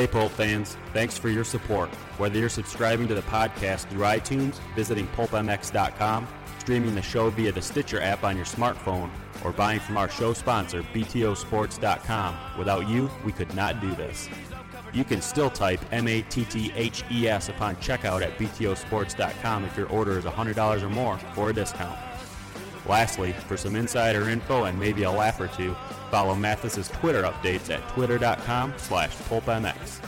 Hey, Pulp fans, thanks for your support. Whether you're subscribing to the podcast through iTunes, visiting pulpmx.com, streaming the show via the Stitcher app on your smartphone, or buying from our show sponsor, BTOsports.com, without you, we could not do this. You can still type M A T T H E S upon checkout at BTOsports.com if your order is $100 or more for a discount. Lastly, for some insider info and maybe a laugh or two, follow Matthes's Twitter updates at twitter.com slash pulpmx.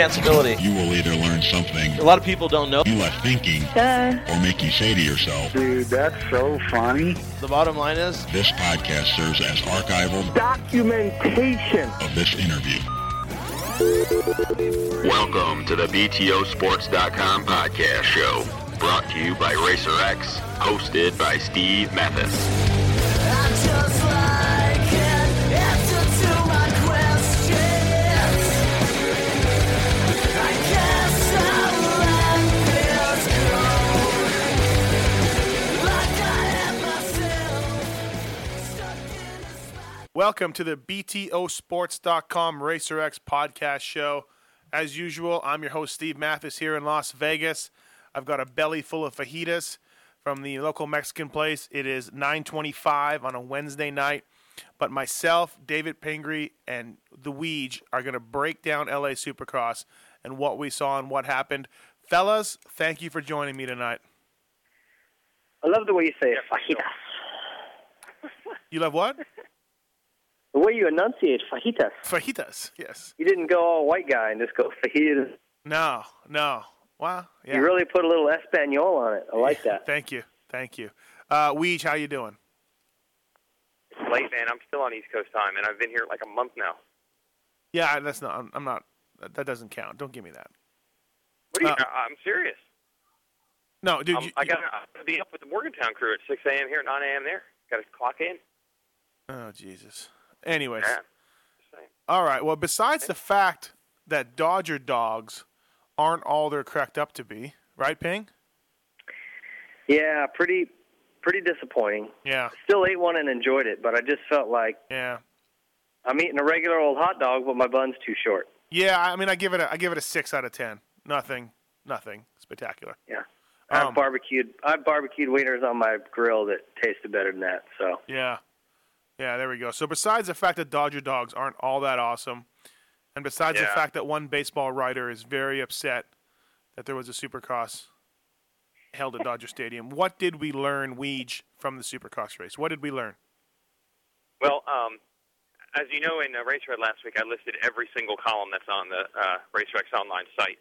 Chanceability. you will either learn something A lot of people don't know. you left thinking or make you say to yourself, Dude, that's so funny. The bottom line is, this podcast serves as archival Documentation. of this interview. Welcome to the BTOsports.com podcast show, brought to you by RacerX, hosted by Steve Matthes. Welcome to the BTOsports.com RacerX podcast show. As usual, I'm your host, Steve Matthes, here in Las Vegas. I've got a belly full of fajitas from the local Mexican place. It is 925 on a Wednesday night. But myself, David Pingree, and the Weege are going to break down LA Supercross and what we saw and what happened. Fellas, thank you for joining me tonight. I love the way you say it, fajitas. You love what? The way you enunciate fajitas. Fajitas, yes. You didn't go all white guy and just go fajitas. No, no. Wow. yeah. You really put a little Espanol on it. I like that. Thank you, thank you. Uh, Weege, how you doing? It's late, man. I'm still on East Coast time, and I've been here like a month now. Yeah, that's not. I'm, I'm not. That, that doesn't count. Don't give me that. What are you? Uh, I- I'm serious. No, dude. Um, you, I got to be up with the Morgantown crew at 6 a.m. here, 9 a.m. there. Got to clock in. oh Jesus. Anyways, Yeah. All right. Well, besides the fact that Dodger dogs aren't all they're cracked up to be, right, Ping? Yeah, pretty, pretty disappointing. Yeah, Still ate one and enjoyed it, but I just felt like yeah, I'm eating a regular old hot dog, but my bun's too short. yeah. I mean, I give it a. I give it a six out of ten. Nothing. Nothing spectacular. Yeah. I've Um, barbecued. I've barbecued wieners on my grill that tasted better than that. So Yeah. Yeah, there we go. So besides the fact that Dodger dogs aren't all that awesome, and besides the fact that one baseball writer is very upset that there was a supercross held at Dodger Stadium, what did we learn, Weege, from the supercross race? What did we learn? Well, um, as you know, in uh, RacerX last week, I listed every single column that's on the uh, RacerX online site,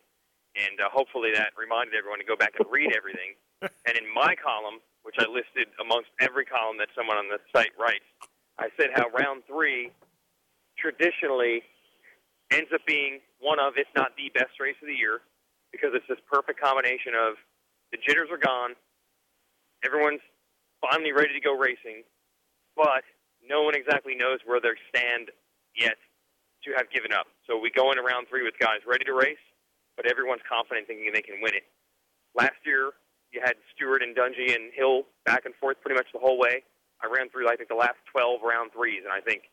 and uh, hopefully that reminded everyone to go back and read everything. and in my column, which I listed amongst every column that someone on the site writes, I said how round three traditionally ends up being one of, if not the best race of the year, because it's this perfect combination of the jitters are gone, everyone's finally ready to go racing, but no one exactly knows where they stand yet to have given up. So we go into round three with guys ready to race, but everyone's confident thinking they can win it. Last year, you had Stewart and Dungey and Hill back and forth pretty much the whole way. I ran through, I think, the last 12 round threes, and I think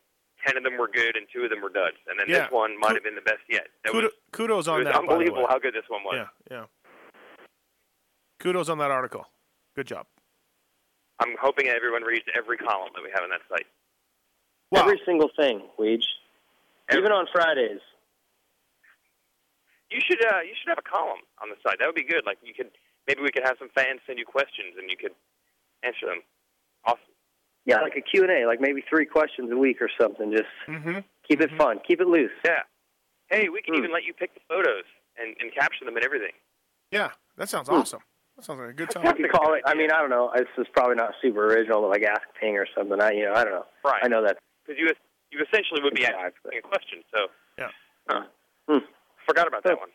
10 of them were good and two of them were duds. And then Yeah. this one might have been the best yet. That Kudo- was, kudos it on was that. by the unbelievable way. how good this one was. Yeah, yeah. Kudos on that article. Good job. I'm hoping everyone reads every column that we have on that site. Wow. every single thing, Weege. Even on Fridays. You should uh, you should have a column on the site. That would be good. Like you could maybe we could have some fans send you questions and you could answer them. Awesome. Yeah, like a Q&A, like maybe three questions a week or something. Just Mm-hmm. keep it fun. Keep it loose. Yeah. Hey, we can Hmm. even let you pick the photos and, and capture them and everything. Yeah, that sounds Hmm. awesome. That sounds like a good You time. could call it. I mean, I don't know. This is probably not super original, like Ask Ping or something. I, you know, I don't know. Right. I know that. Because you you essentially would be Yeah, asking a question. So Yeah. uh, Hmm. forgot about that one.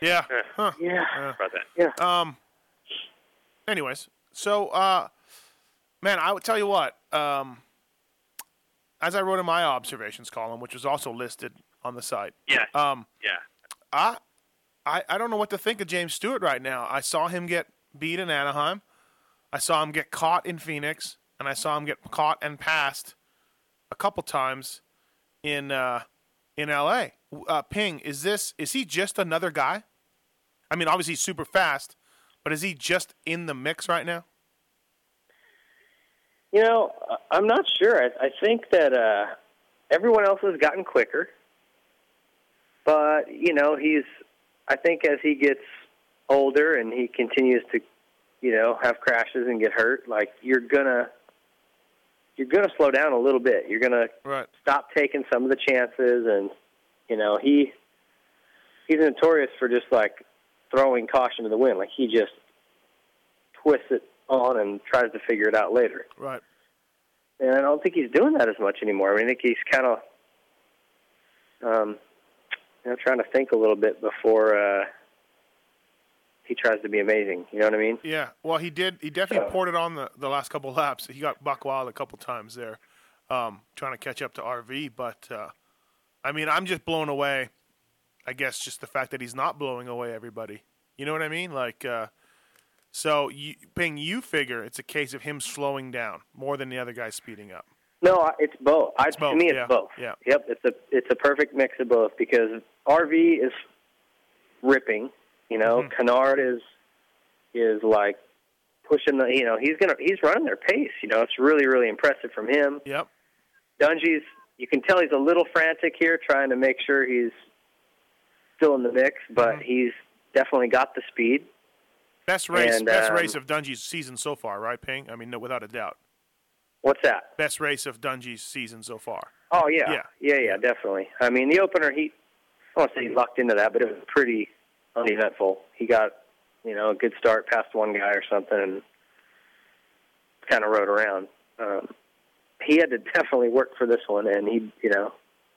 Yeah. Yeah. Huh. Yeah. Yeah. About that. Um. Anyways, so uh, man, I would tell you what. Um, as I wrote in my observations column, which was also listed on the site. Yeah. Um, Yeah. I, I, I don't know what to think of James Stewart right now. I saw him get beat in Anaheim. I saw him get caught in Phoenix, and I saw him get caught and passed a couple times in uh, in L.A. Uh, Ping, is this is he just another guy? I mean, obviously he's super fast, but is he just in the mix right now? You know, I'm not sure. I, I think that uh, everyone else has gotten quicker, but you know, he's. I think as he gets older and he continues to, you know, have crashes and get hurt, like you're gonna, you're gonna slow down a little bit. You're gonna Right. stop taking some of the chances, and you know, he he's notorious for just like throwing caution to the wind. Like he just twists it on and tries to figure it out later. Right. And I don't think he's doing that as much anymore. I mean, I think he's kind of, um, you know, trying to think a little bit before uh, he tries to be amazing. You know what I mean? Yeah. Well, he did. He definitely poured it on the, the last couple laps. He got buck wild a couple times there, um, trying to catch up to RV. But uh, I mean, I'm just blown away. I guess just the fact that he's not blowing away everybody. You know what I mean? Like, uh, so you, Ping, you figure it's a case of him slowing down more than the other guy speeding up. No, it's both. I, It's both, To me, it's yeah, both. yeah. Yep. It's a it's a perfect mix of both because RV is ripping. You know, Mm-hmm. Canard is is like pushing the. You know, he's gonna he's running their pace. You know, it's really really impressive from him. Yep. Dungey's, you can tell he's a little frantic here, trying to make sure he's still in the mix, but Mm-hmm. he's definitely got the speed. Best race, And, best um, race of Dungey's season so far, right, Ping? I mean, no, without a doubt. What's that? Best race of Dungey's season so far. Oh yeah, Yeah. yeah, yeah, definitely. I mean, the opener, he I won't say he lucked into that, but it was pretty uneventful. He got you know a good start past one guy or something, and kind of rode around. Um, he had to definitely work for this one, and he you know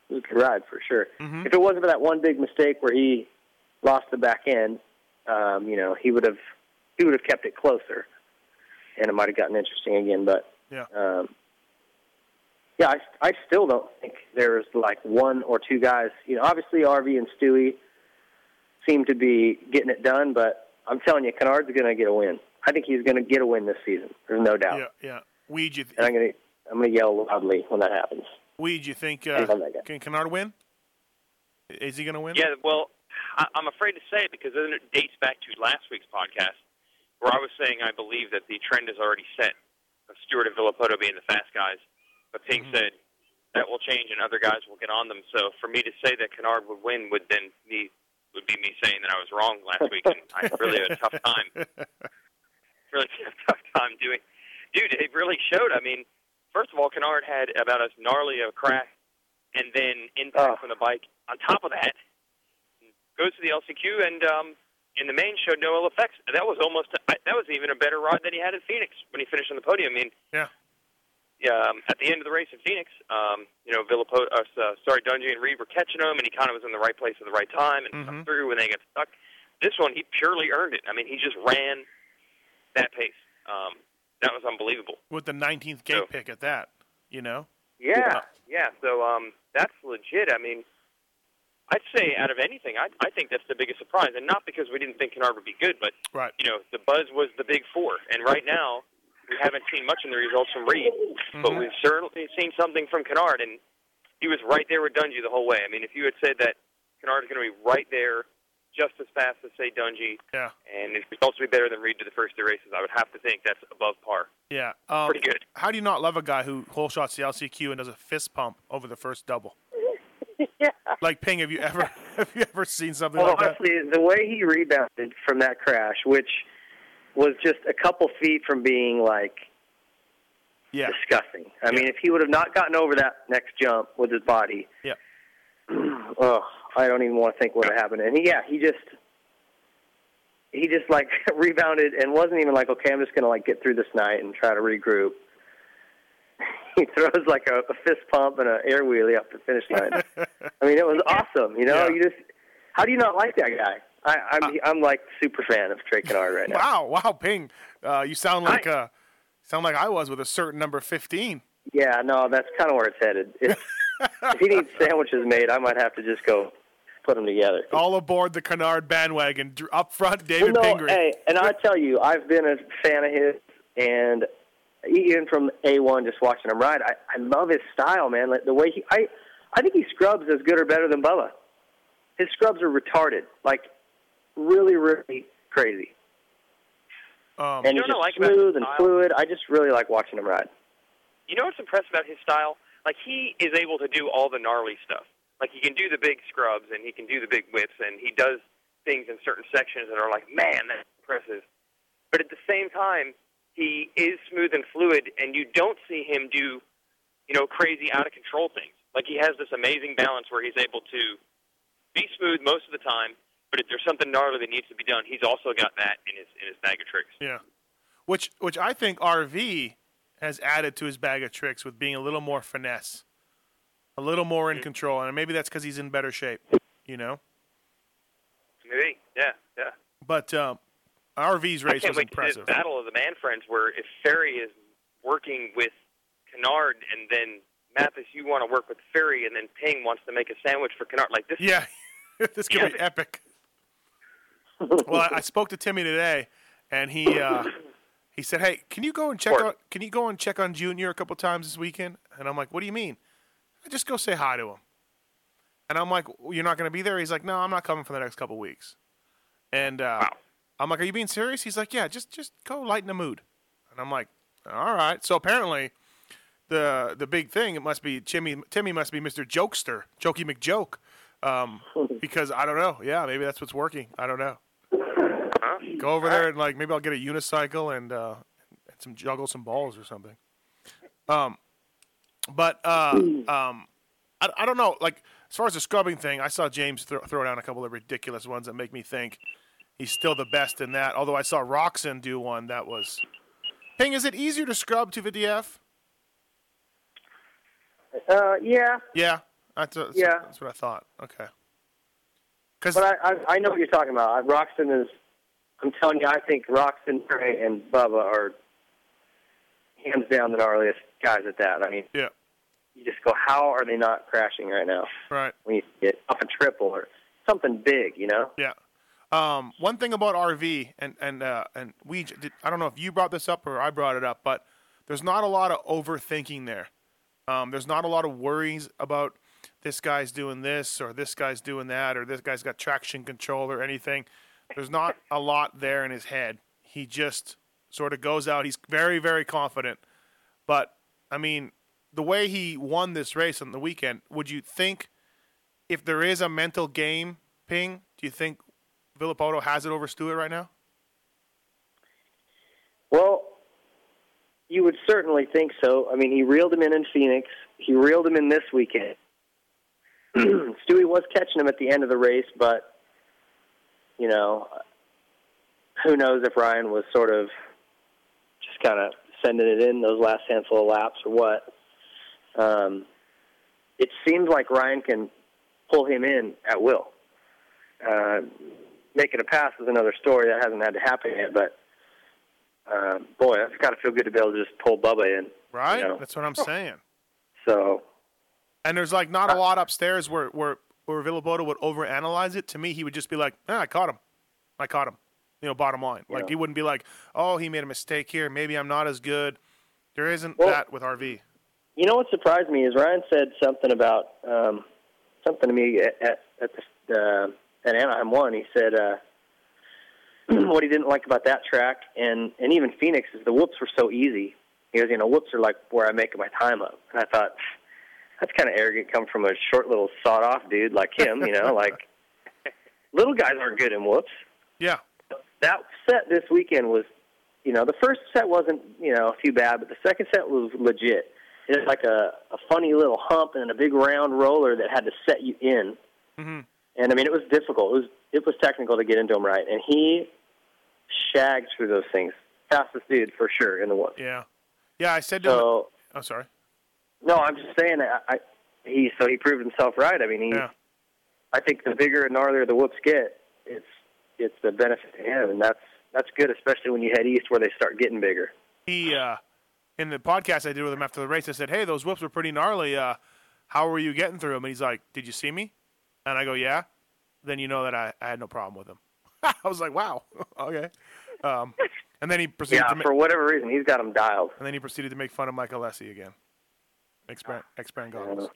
it was a good ride for sure. Mhm. If it wasn't for that one big mistake where he lost the back end, um, you know, he would have he would have kept it closer, and it might have gotten interesting again. But Yeah. um, yeah, I, I still don't think there's like one or two guys. You know, obviously RV and Stewie seem to be getting it done, but I'm telling you, Canard's going to get a win. I think he's going to get a win this season. There's no doubt. Yeah, yeah. Weege, you, And I'm going to I'm going to yell loudly when that happens. Weege, you think I uh, love that guy. can Canard win? Is he going to win? Yeah, well, I, I'm afraid to say it because then it dates back to last week's podcast where I was saying I believe that the trend is already set of Stewart and Villopoto being the fast guys. But Ping Mm-hmm. said that will change and other guys will get on them. So for me to say that Canard would win would then be would be me saying that I was wrong last week, and I really had a tough time. Really had a tough time doing. Dude, it really showed. I mean, first of all, Canard had about as gnarly a crash and then impact Oh. from the bike. On top of that, goes to the LCQ and um, in the main showed no ill effects. That was almost that was even a better ride than he had in Phoenix when he finished on the podium. I mean, Yeah. yeah, um, at the end of the race in Phoenix, um, you know, Villapo, uh, uh, sorry, Dungey and Reed were catching him, and he kind of was in the right place at the right time and Mhm. through when they got stuck. This one, he purely earned it. I mean, he just ran that pace. Um, that was unbelievable. With the 19th gate So- pick at that, you know? Yeah, yeah. So um, that's legit. I mean, I'd say out of anything, I, I think that's the biggest surprise, and not because we didn't think Canard would be good, but Right. you know, the buzz was the big four, and right now we haven't seen much in the results from Reed, but Mhm. we've certainly seen something from Canard, and he was right there with Dungey the whole way. I mean, if you had said that Canard is going to be right there, just as fast as say Dungey, Yeah. and his results would be better than Reed to the first two races, I would have to think that's above par. Yeah. Um, Pretty good. How do you not love a guy who whole shots the LCQ and does a fist pump over the first double? yeah. Like Ping, have you ever have you ever seen something Well, like that? honestly, the way he rebounded from that crash, which was just a couple feet from being like Yeah. disgusting. I mean, if he would have not gotten over that next jump with his body, Yeah. oh, I don't even want to think what would have happened. And he, yeah, he just he just like rebounded and wasn't even like, okay, I'm just gonna like get through this night and try to regroup. He throws like a, a fist pump and an air wheelie up the finish line. I mean, it was awesome. You know, Yeah. you just how do you not like that guy? I, I'm I'm like super fan of Trey Canard right now. Wow, wow, Ping, uh, you sound like uh, sound like I was with a certain number fifteen. Yeah, no, that's kind of where it's headed. If, if he needs sandwiches made, I might have to just go put them together. All aboard the Canard bandwagon. Up front, David well, no, Pingree. hey, and I tell you, I've been a fan of his, and even from A1, just watching him ride, I, I love his style, man. Like the way he, I, I think he scrubs as good or better than Bubba. His scrubs are retarded, like really, really crazy. Um, and he's know what I just like smooth and fluid. I just really like watching him ride. You know what's impressive about his style? Like he is able to do all the gnarly stuff. Like he can do the big scrubs and he can do the big whips and he does things in certain sections that are like, man, that's impressive. But at the same time, he is smooth and fluid, and you don't see him do, you know, crazy out of control things. Like he has this amazing balance where he's able to be smooth most of the time, but if there's something gnarly that needs to be done, he's also got that in his in his bag of tricks. Yeah, which which I think RV has added to his bag of tricks with being a little more finesse, a little more in control, and maybe that's because he's in better shape. You know, Maybe, yeah, yeah. but um, RV's race was impressive. this battle of the man friends where if Ferry is working with Canard and then Matthes, you want to work with Ferry, and then Ping wants to make a sandwich for Canard. Like this, Yeah, this could be epic. well, I, I spoke to Timmy today, and he uh, he said, "Hey, can you go and check out? Can you go and check on Junior a couple times this weekend?" And I'm like, "What do you mean?" I just go say hi to him. And I'm like, "You're not going to be there?" He's like, "No, I'm not coming for the next couple weeks." And uh, I'm like, "Are you being serious?" He's like, "Yeah, just just go lighten the mood." And I'm like, "All right." So apparently, the the big thing it must be Timmy. Timmy must be Mr. Jokester, Jokey McJoke, um, because I don't know. Yeah, maybe that's what's working. I don't know. Go over there and like maybe I'll get a unicycle and uh, and some juggle some balls or something. Um, but uh, um, I, I don't know. Like as far as the scrubbing thing, I saw James throw, throw down a couple of ridiculous ones that make me think he's still the best in that. Although I saw Roczen do one that was. Ping, is it easier to scrub 250F? Uh, yeah, Yeah, that's, that's, Yeah. that's what I thought. Okay. Cause but I, I I know what you're talking about. Roczen is. I'm telling you, I think Roczen, Trey, and Bubba are hands down the gnarliest guys at that. I mean, Yeah. you just go, how are they not crashing right now? Right. When you get off a triple or something big, you know? Yeah. Um, one thing about RV and and uh, and we did, I don't know if you brought this up or I brought it up, but there's not a lot of overthinking there. Um, there's not a lot of worries about this guy's doing this or this guy's doing that or this guy's got traction control or anything. There's not a lot there in his head. He just sort of goes out. He's very very confident, but I mean the way he won this race on the weekend. Would you think if there is a mental game ping, do you think Villopoto has it over Stewart right now? Well, you would certainly think so. I mean, he reeled him in in Phoenix. He reeled him in this weekend. Stewie was catching him at the end of the race, but you know, who knows if Ryan was sort of just kind of sending it in those last handful of laps or what. Um, it seems like Ryan can pull him in at will. Uh, making a pass is another story that hasn't had to happen yet, but uh, boy, that's got to feel good to be able to just pull Bubba in. Right? You know? That's what I'm saying. So And there's like not a lot upstairs where where where Villopoto would overanalyze it. To me, he would just be like, ah, "I caught him, I caught him." You know, bottom line. Like Yeah. he wouldn't be like, "Oh, he made a mistake here. Maybe I'm not as good." There isn't Well- that with RV. You know what surprised me is Ryan said something about um, something to me at at, at, the, uh, at Anaheim one. He said uh, what he didn't like about that track and and even Phoenix is the whoops were so easy. He goes, you know, whoops are like where I make my time up. And I thought that's kind of arrogant, come from a short little sawed off dude like him. You know, like little guys aren't good in whoops. Yeah. That set this weekend was, you know, the first set wasn't, you know, too bad, but the second set was legit. It was like a, a funny little hump and a big round roller that had to set you in. Mm-hmm. And I mean, it was difficult. It was it was technical to get into him right, and he shagged through those things. Fastest dude for sure in the whoops. Yeah, yeah. I said to him. So Oh, sorry. no, I'm just saying that I, he so he proved himself right. I mean, he. Yeah. I think the bigger and gnarlier the whoops get, it's it's a benefit to him, and that's that's good, especially when you head east where they start getting bigger. He uh, in the podcast I did with him after the race, I said, "Hey, those whoops were pretty gnarly. Uh, how were you getting through them?" And he's like, "Did you see me?" And I go, "Yeah." Then you know that I, I had no problem with him. I was like, "Wow, okay." Um, and then he proceeded Yeah, to make, for whatever reason, he's got him dialed. and then he proceeded to make fun of Mike Alessi again. Ex ex goggles.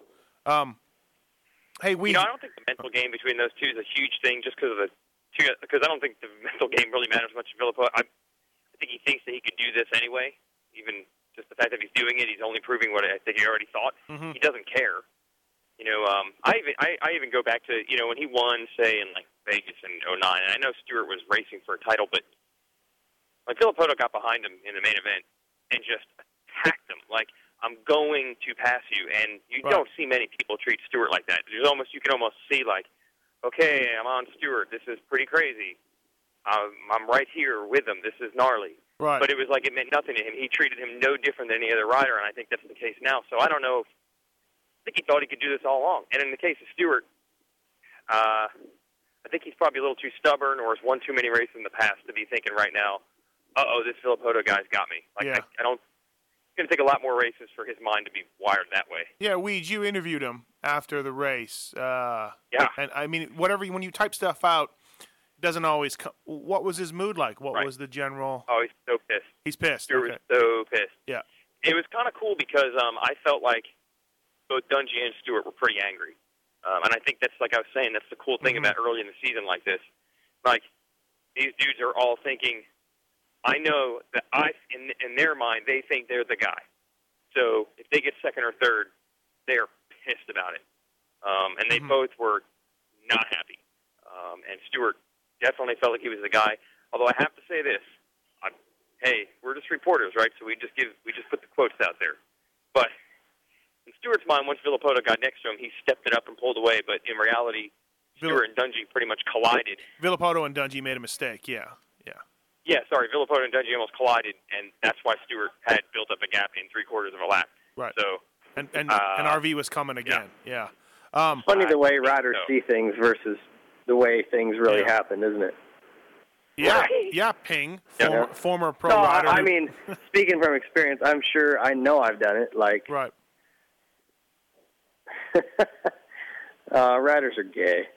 Um, hey, we You know, I don't think the mental game between those two is a huge thing, just because of the two. Because I don't think the mental game really matters much to Filippo. I, I think he thinks that he could do this anyway. Even just the fact that he's doing it, he's only proving what I think he already thought. Mhm. He doesn't care. You know, um, I even I, I even go back to you know when he won, say in like Vegas in '09, and I know Stewart was racing for a title, but like Filippo got behind him in the main event and just attacked him like. I'm going to pass you, and you Right. don't see many people treat Stewart like that. There's almost you can almost see like, okay, I'm on Stewart. This is pretty crazy. I'm, I'm right here with him. This is gnarly. right. But it was like it meant nothing to him. He treated him no different than any other rider, and I think that's the case now. So I don't know. If, I think he thought he could do this all along. And in the case of Stewart, uh, I think he's probably a little too stubborn, or has won too many races in the past to be thinking right now, "Uh oh, this Filippo guy's got me." Like Yeah. I, I don't. It's going to take a lot more races for his mind to be wired that way. Yeah, Weeds, you interviewed him after the race. Uh, Yeah. And I mean, whatever when you type stuff out, it doesn't always come. What was his mood like? What Right. was the general? Oh, he's so pissed. He's pissed. Stewart Okay. was so pissed. Yeah. It was kind of cool because um, I felt like both Dungey and Stewart were pretty angry, um, and I think that's like I was saying. That's the cool thing Mhm. about early in the season like this. Like these dudes are all thinking, I know that I in in their mind they think they're the guy. So if they get second or third, they're pissed about it, um, and they Mhm. both were not happy. Um, and Stewart definitely felt like he was the guy. Although I have to say this, I, hey, we're just reporters, right? So we just give we just put the quotes out there. But in Stewart's mind, once Villopoto got next to him, he stepped it up and pulled away. But in reality, Vill- Stewart and Dungey pretty much collided. Villopoto and Dungey made a mistake. Yeah. Yeah. Yeah, sorry, Villopoto and Dungey almost collided, and that's why Stewart had built up a gap in three quarters of a lap. Right. So And and, Uh, and RV was coming again. Yeah. Um, Funny the way riders so. see things versus the way things really Yeah. happen, isn't it? yeah. Yeah. Ping. Yeah. Former, former pro no, rider. I, I mean, speaking from experience, I'm sure I know I've done it. Like, Right. uh, riders are gay.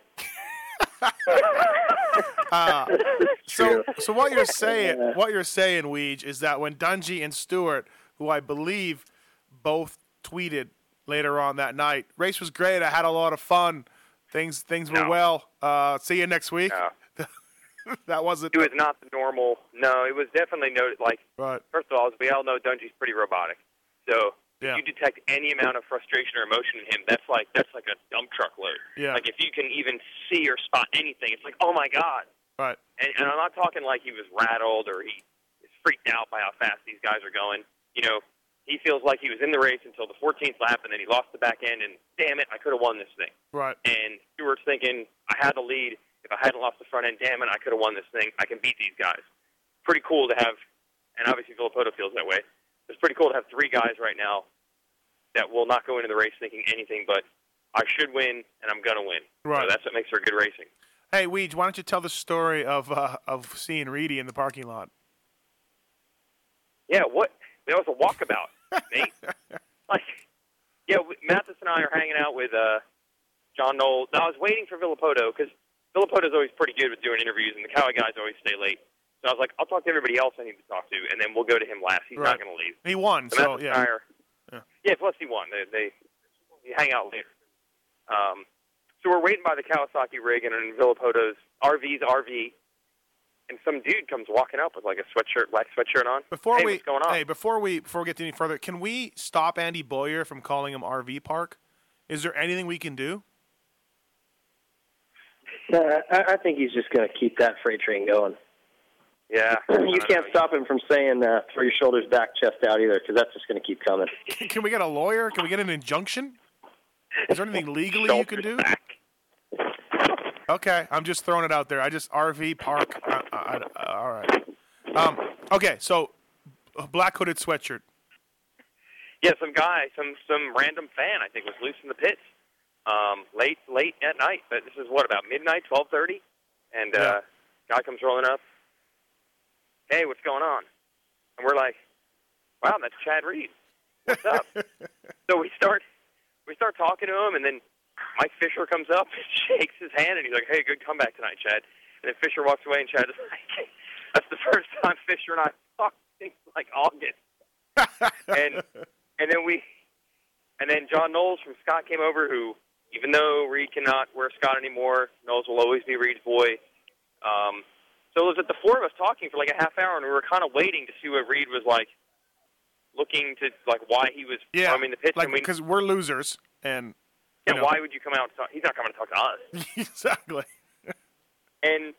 Uh, so so what you're saying Yeah. what you're saying, Weege, is that when Dungey and Stewart, who I believe both tweeted later on that night, race was great. I had a lot of fun. Things things were No. well. Uh, see you next week. No. that wasn't it was not the normal. No, it was definitely no. Like right. first of all, as we all know, Dungey's pretty robotic. So Yeah. if you detect any amount of frustration or emotion in him, that's like that's like a dump truck load. Yeah. Like if you can even see or spot anything, it's like, oh my god. Right. And, and I'm not talking like he was rattled or he is freaked out by how fast these guys are going. You know, he feels like he was in the race until the 14th lap, and then he lost the back end, and damn it, I could have won this thing. Right. And Stewart's thinking, I had the lead. If I hadn't lost the front end, damn it, I could have won this thing. I can beat these guys. Pretty cool to have, and obviously Villopoto feels that way. It's pretty cool to have three guys right now that will not go into the race thinking anything but I should win and I'm gonna win. Right. So that's what makes for good racing. Hey, Weege, why don't you tell the story of uh, of seeing Reedy in the parking lot? Yeah, what? That was a walkabout, Nate. like, yeah, Matthes and I are hanging out with uh, John Knowles. Now, I was waiting for Villopoto because Villopoto's always pretty good with doing interviews, and the Cowie guys always stay late. So I was like, I'll talk to everybody else I need to talk to, and then we'll go to him last. He's Right. not going to leave. He won, So so yeah. are, Yeah. yeah, plus he won. They, they, they hang out later. Um, so we're waiting by the Kawasaki rig and in Villopoto's RV's RV, and some dude comes walking up with like a sweatshirt, black sweatshirt on. Before hey, we what's going on? hey, before we before we get any further, can we stop Andy Boyer from calling him RV Park? Is there anything we can do? Uh, I, I think he's just going to keep that freight train going. Yeah, you can't stop him from saying uh, throw your shoulders back, chest out either, because that's just going to keep coming. Can we get a lawyer? Can we get an injunction? Is there anything legally you can do? Back. Okay, I'm just throwing it out there. I just RV park. Uh, uh, uh, all right. Um, okay, so a black hooded sweatshirt. Yeah, some guy, some some random fan, I think, was loose in the pits um, late late at night. But this is what about midnight, twelve thirty, and uh, guy comes rolling up. Hey, what's going on? And we're like, Wow, that's Chad Reed. What's up? so we start we start talking to him, and then Mike Fisher comes up and shakes his hand, and he's like, "Hey, good comeback tonight, Chad." And then Fisher walks away, and Chad is like, "That's the first time Fisher and I talked since like August." and and then we and then John Knowles from Scott came over, who even though Reed cannot wear Scott anymore, Knowles will always be Reed's boy. Um, so it was at the four of us talking for like a half hour, and we were kind of waiting to see what Reed was like, looking to like why he was Yeah, roaming the pitch. like and we, because we're losers, and yeah, know. why would you come out? Talk? He's not coming to talk to us. exactly. And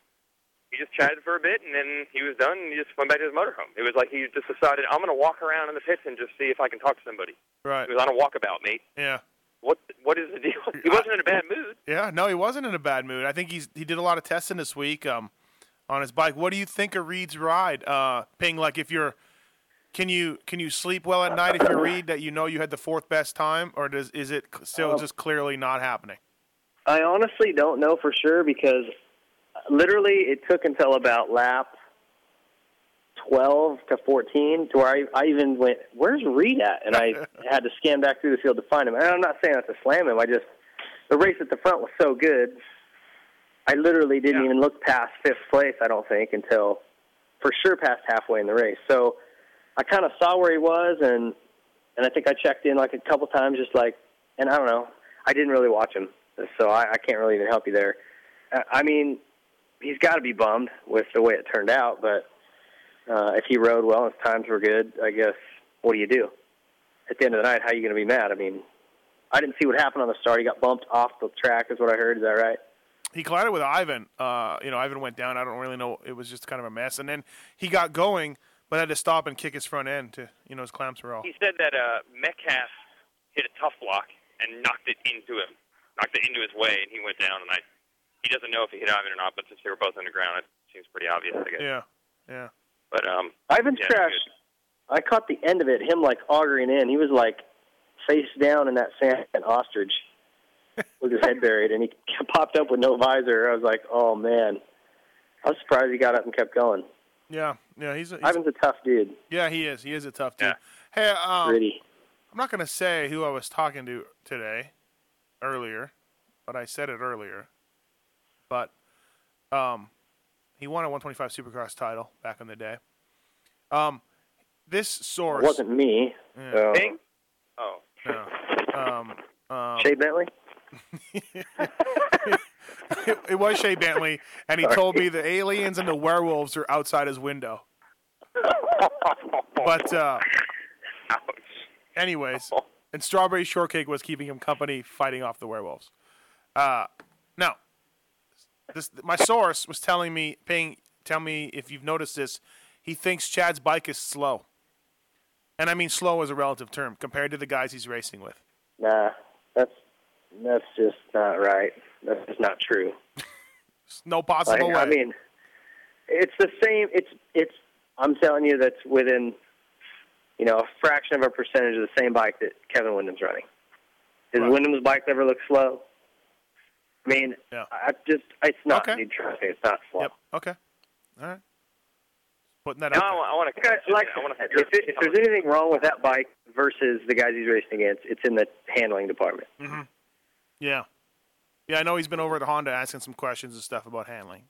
he just chatted for a bit, and then he was done, and he just went back to his motorhome. It was like he just decided, I'm going to walk around in the pits and just see if I can talk to somebody. Right. He was on a walkabout, mate. Yeah. What What is the deal? He wasn't in a bad mood. Yeah, no, he wasn't in a bad mood. I think he's he did a lot of testing this week um, on his bike. What do you think of Reed's ride? Uh, Ping, like if you're, can you can you sleep well at night if you read that you know you had the fourth best time, or does is it still Um, just clearly not happening? I honestly don't know for sure because literally it took until about lap 12 to 14 to where I, I even went, where's Reed at? And I had to scan back through the field to find him. And I'm not saying that to slam him. I just, the race at the front was so good. I literally didn't even look past fifth place, I don't think, until for sure past halfway in the race. So I kind of saw where he was, and and I think I checked in like a couple times, just like, and I don't know, I didn't really watch him, so I, I can't really even help you there. Uh, I mean, he's got to be bummed with the way it turned out, but uh, if he rode well, and his times were good. I guess what do you do? At the end of the night, how are you going to be mad? I mean, I didn't see what happened on the start. He got bumped off the track, is what I heard. Is that right? He collided with Ivan. Uh, you know, Ivan went down. I don't really know. It was just kind of a mess, and then he got going, but had to stop and kick his front end to you know his clamps were all. He said that uh, Metcalfe hit a Tuff Block and knocked it into him, knocked it into his way, and he went down. And I, he doesn't know if he hit Ivan or not, but since they were both on the ground, it seems pretty obvious, I guess. Yeah, yeah. But um, Ivan's yeah, crash. I caught the end of it. Him like augering in. He was like face down in that sand and ostrich with his head buried, and he popped up with no visor. I was like, oh man. I was surprised he got up and kept going. Yeah, yeah. He's, a, he's Ivan's a tough dude. yeah, he is. He is a tough dude. Hey, um, Gritty. I'm not going to say who I was talking to today, earlier, but I said it earlier. But um, he won a 125 Supercross title back in the day. Um, this source It wasn't me. Yeah. So. Bing? Oh. Yeah. Um, um, Shea Bentley? It, it was Shea Bentley, and he told me the aliens and the werewolves are outside his window. But uh, anyways, and strawberry shortcake was keeping him company fighting off the werewolves. Uh, now, this my source was telling me, paying, tell me if you've noticed this. He thinks Chad's bike is slow, and I mean slow is a relative term compared to the guys he's racing with. Nah, that's that's just not right. That's just not true. No possible Like, way. I mean, it's the same. It's it's. I'm telling you, that's within, you know, a fraction of a percentage of the same bike that Kevin Windham's running. Does Windham's bike ever look slow? I mean, I just it's not. Dude, trust me, it's not slow. Yep. Okay. All right. Putting that No, out. I, I want to. Like, I want to. if, it, if there's anything wrong with that bike versus the guys he's racing against, it's in the handling department. hmm Yeah. Yeah, I know he's been over at Honda asking some questions and stuff about handling.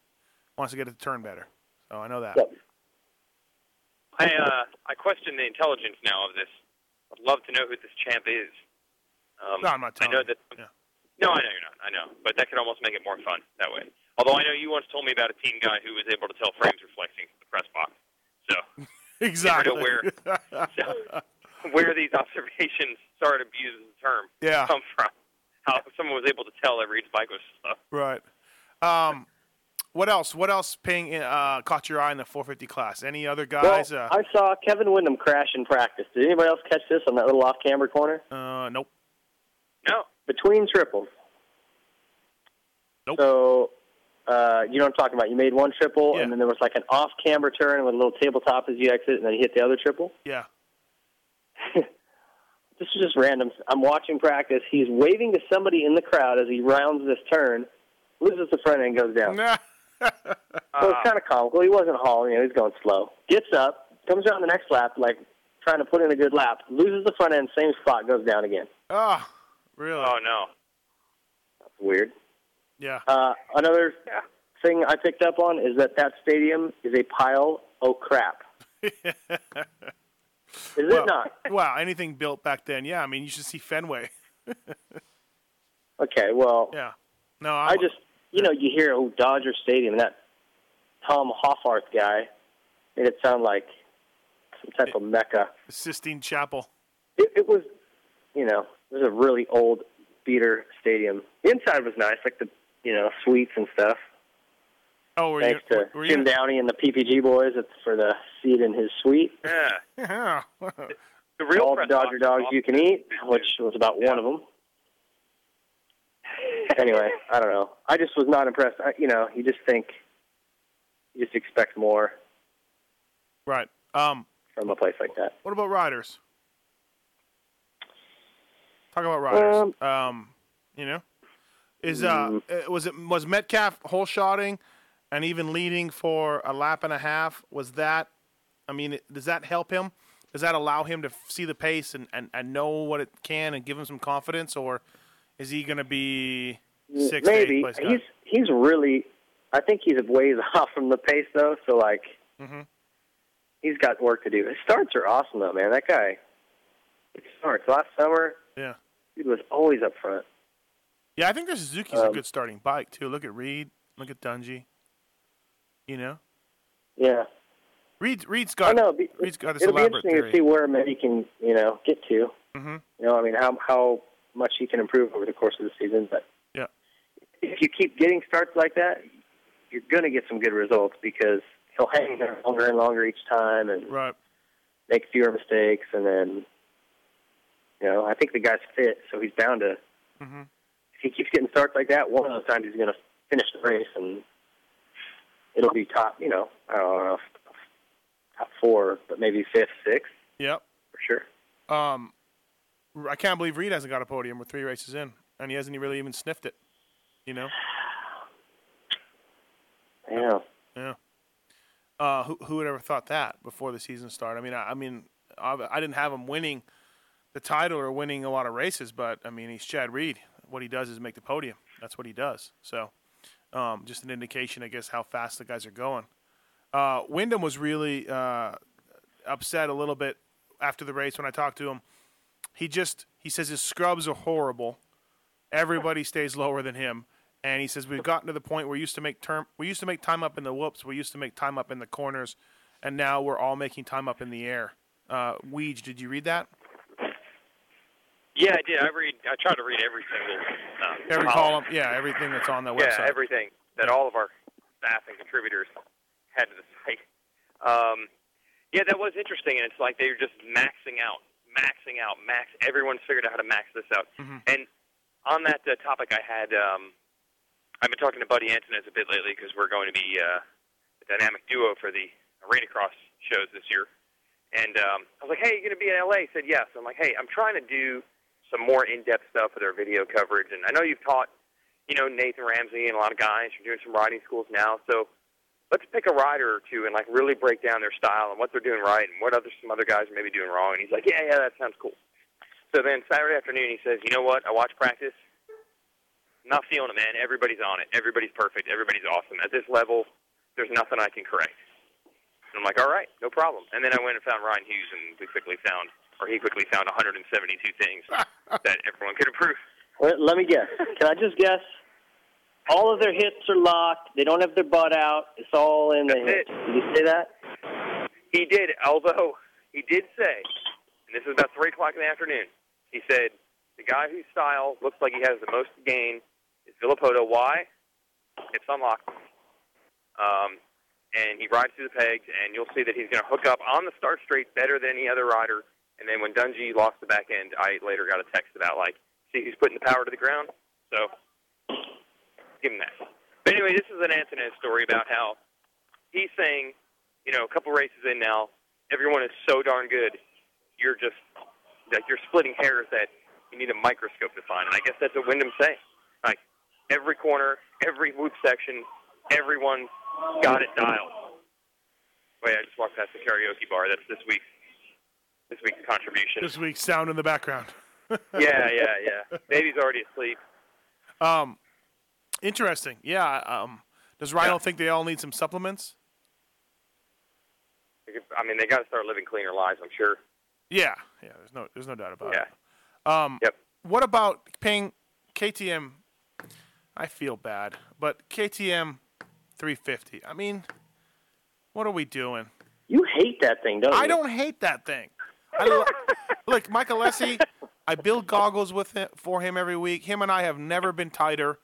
Wants to get it to turn better. So I know that. I uh, I question the intelligence now of this. I'd love to know who this champ is. Um, No, I'm not I know you. that. No, I know you're not. I know, but that could almost make it more fun that way. Although I know you once told me about a team guy who was able to tell frames reflecting from the press box. So Exactly. never know where where these observations, sorry to use the term, Yeah. come from. How someone was able to tell that Reed's bike was slow. Right. Um, what else? What else, Ping, uh, caught your eye in the 450 class? Any other guys? well, I saw Kevin Windham crash in practice. Did anybody else catch this on that little off-camber corner? uh, uh, nope. No. Between triples. Nope. So Uh, you know what I'm talking about? You made one triple, and then there was like an off-camber turn with a little tabletop as you exit, and then you hit the other triple. Yeah. This is just random. I'm watching practice. He's waving to somebody in the crowd as he rounds this turn, loses the front end, goes down. so it's kind of comical. He wasn't hauling, you know, he's going slow. Gets up, comes around the next lap, like trying to put in a good lap, loses the front end, same spot, goes down again. Oh, really? Oh no. That's weird. Yeah. Uh, another thing I picked up on is that that stadium is a pile of crap. is well, it not? Wow, anything built back then, yeah. I mean, you should see Fenway. Okay, well, yeah. No, I just, you know, you hear oh Dodger Stadium, and that Tom Hoffarth guy made it sound like some type of mecca. Sistine Chapel. It, it was, you know, it was a really old beater stadium. The inside was nice, like the, you know, suites and stuff. Oh, were Thanks you? to were Jim you? Downey and the PPG boys for the seat in his suite. Yeah. Yeah. The real All the Dodger box dogs you can eat, which was about one of them. anyway, I don't know. I just was not impressed. I, you know, you just think, you just expect more right. Um, from a place like that. what about riders? Talk about riders. Um, you know, is uh, Mm. uh, was it was Metcalfe whole shotting and even leading for a lap and a half? Was that? I mean, does that help him? Does that allow him to see the pace and, and, and know what it can and give him some confidence, or is he going to be six Maybe place guy? he's he's really. I think he's a ways off from the pace though. So like, hmm he's got work to do. His starts are awesome though, man. That guy. His starts last summer. Yeah. He was always up front. Yeah, I think the Suzuki's a Um, good starting bike too. Look at Reed. Look at Dungey. You know, Yeah. Reed Reed's I got I know. It'll be, Reed's got this it'll be interesting theory. to see where he can, you know, get to. hmm You know, I mean, how how much he can improve over the course of the season. But Yeah. if you keep getting starts like that, you're going to get some good results because he'll hang there longer and longer each time and Right. make fewer mistakes. And then, you know, I think the guy's fit, so he's bound to. hmm If he keeps getting starts like that, one of those times he's going to finish the race and it'll be top. You know, I don't know, top four, but maybe fifth, sixth Yep. for sure. Um, I can't believe Reed hasn't got a podium. We're three races in, and he hasn't really even sniffed it. You know. Yeah. Yeah. Uh, who who would ever thought that before the season started? I mean, I, I mean, I, I didn't have him winning the title or winning a lot of races, but I mean, he's Chad Reed. What he does is make the podium. That's what he does. So, um, just an indication, I guess, how fast the guys are going. Uh, Windham was really uh, upset a little bit after the race when I talked to him. He just he says his scrubs are horrible. Everybody stays lower than him, and he says we've gotten to the point where we used to make term we used to make time up in the whoops, we used to make time up in the corners, and now we're all making time up in the air. Uh, Weege, did you read that? Yeah, I did. I read. I try to read every single um, Every column, yeah, everything that's on the website. yeah, everything that all of our staff and contributors had to the site. Um, yeah, that was interesting, and it's like they're just maxing out, maxing out, max. Everyone's figured out how to max this out. Mhm. And on that uh, topic, I had um, I've been talking to Buddy Antunez a bit lately because we're going to be uh, a dynamic duo for the Arena Cross shows this year. And um, I was like, "Hey, you going to be in LA?" He said, "Yes." I'm like, "Hey, I'm trying to do some more in-depth stuff with our video coverage, and I know you've taught, you know, Nathan Ramsey and a lot of guys. You're doing some riding schools now, so let's pick a rider or two and like really break down their style and what they're doing right and what other some other guys are maybe doing wrong." And he's like, "Yeah, yeah, that sounds cool." So then Saturday afternoon, he says, "You know what? I watched practice. Not feeling it, man. Everybody's on it. Everybody's perfect. Everybody's awesome. At this level, there's nothing I can correct." And I'm like, "All right, no problem." And then I went and found Ryan Hughes, and we quickly found, or he quickly found 172 things that everyone could improve. Let, let me guess. Can I just guess? All of their hips are locked. They don't have their butt out. It's all in the hips. hits. Did you say that? He did, although he did say, and this is about three o'clock in the afternoon. He said the guy whose style looks like he has the most to gain is Villopoto. Why? It's unlocked. Um, and he rides through the pegs, and you'll see that he's going to hook up on the start straight better than any other rider. And then when Dungey lost the back end, I later got a text about like, see who's putting the power to the ground. So give him that. But anyway, this is an Antoinette story about how he's saying, you know, a couple races in now, everyone is so darn good. You're just like you're splitting hairs that you need a microscope to find. And I guess that's what Windham's saying. Like every corner, every whoop section, everyone got it dialed. Wait, I just walked past the karaoke bar. That's this week's this week's contribution. This week's sound in the background. yeah, yeah, yeah. Baby's already asleep. Um, interesting. Yeah. Um, does Rhino think they all need some supplements? I mean, they got to start living cleaner lives. I'm sure. Yeah. Yeah. There's no. There's no doubt about Yeah. it. Um, Yep. What about paying KTM? I feel bad, but KTM 350. I mean, what are we doing? You hate that thing, don't you? I don't hate that thing. I lo- look, Michael Alessi. I build goggles with him, for him every week. Him and I have never been tighter.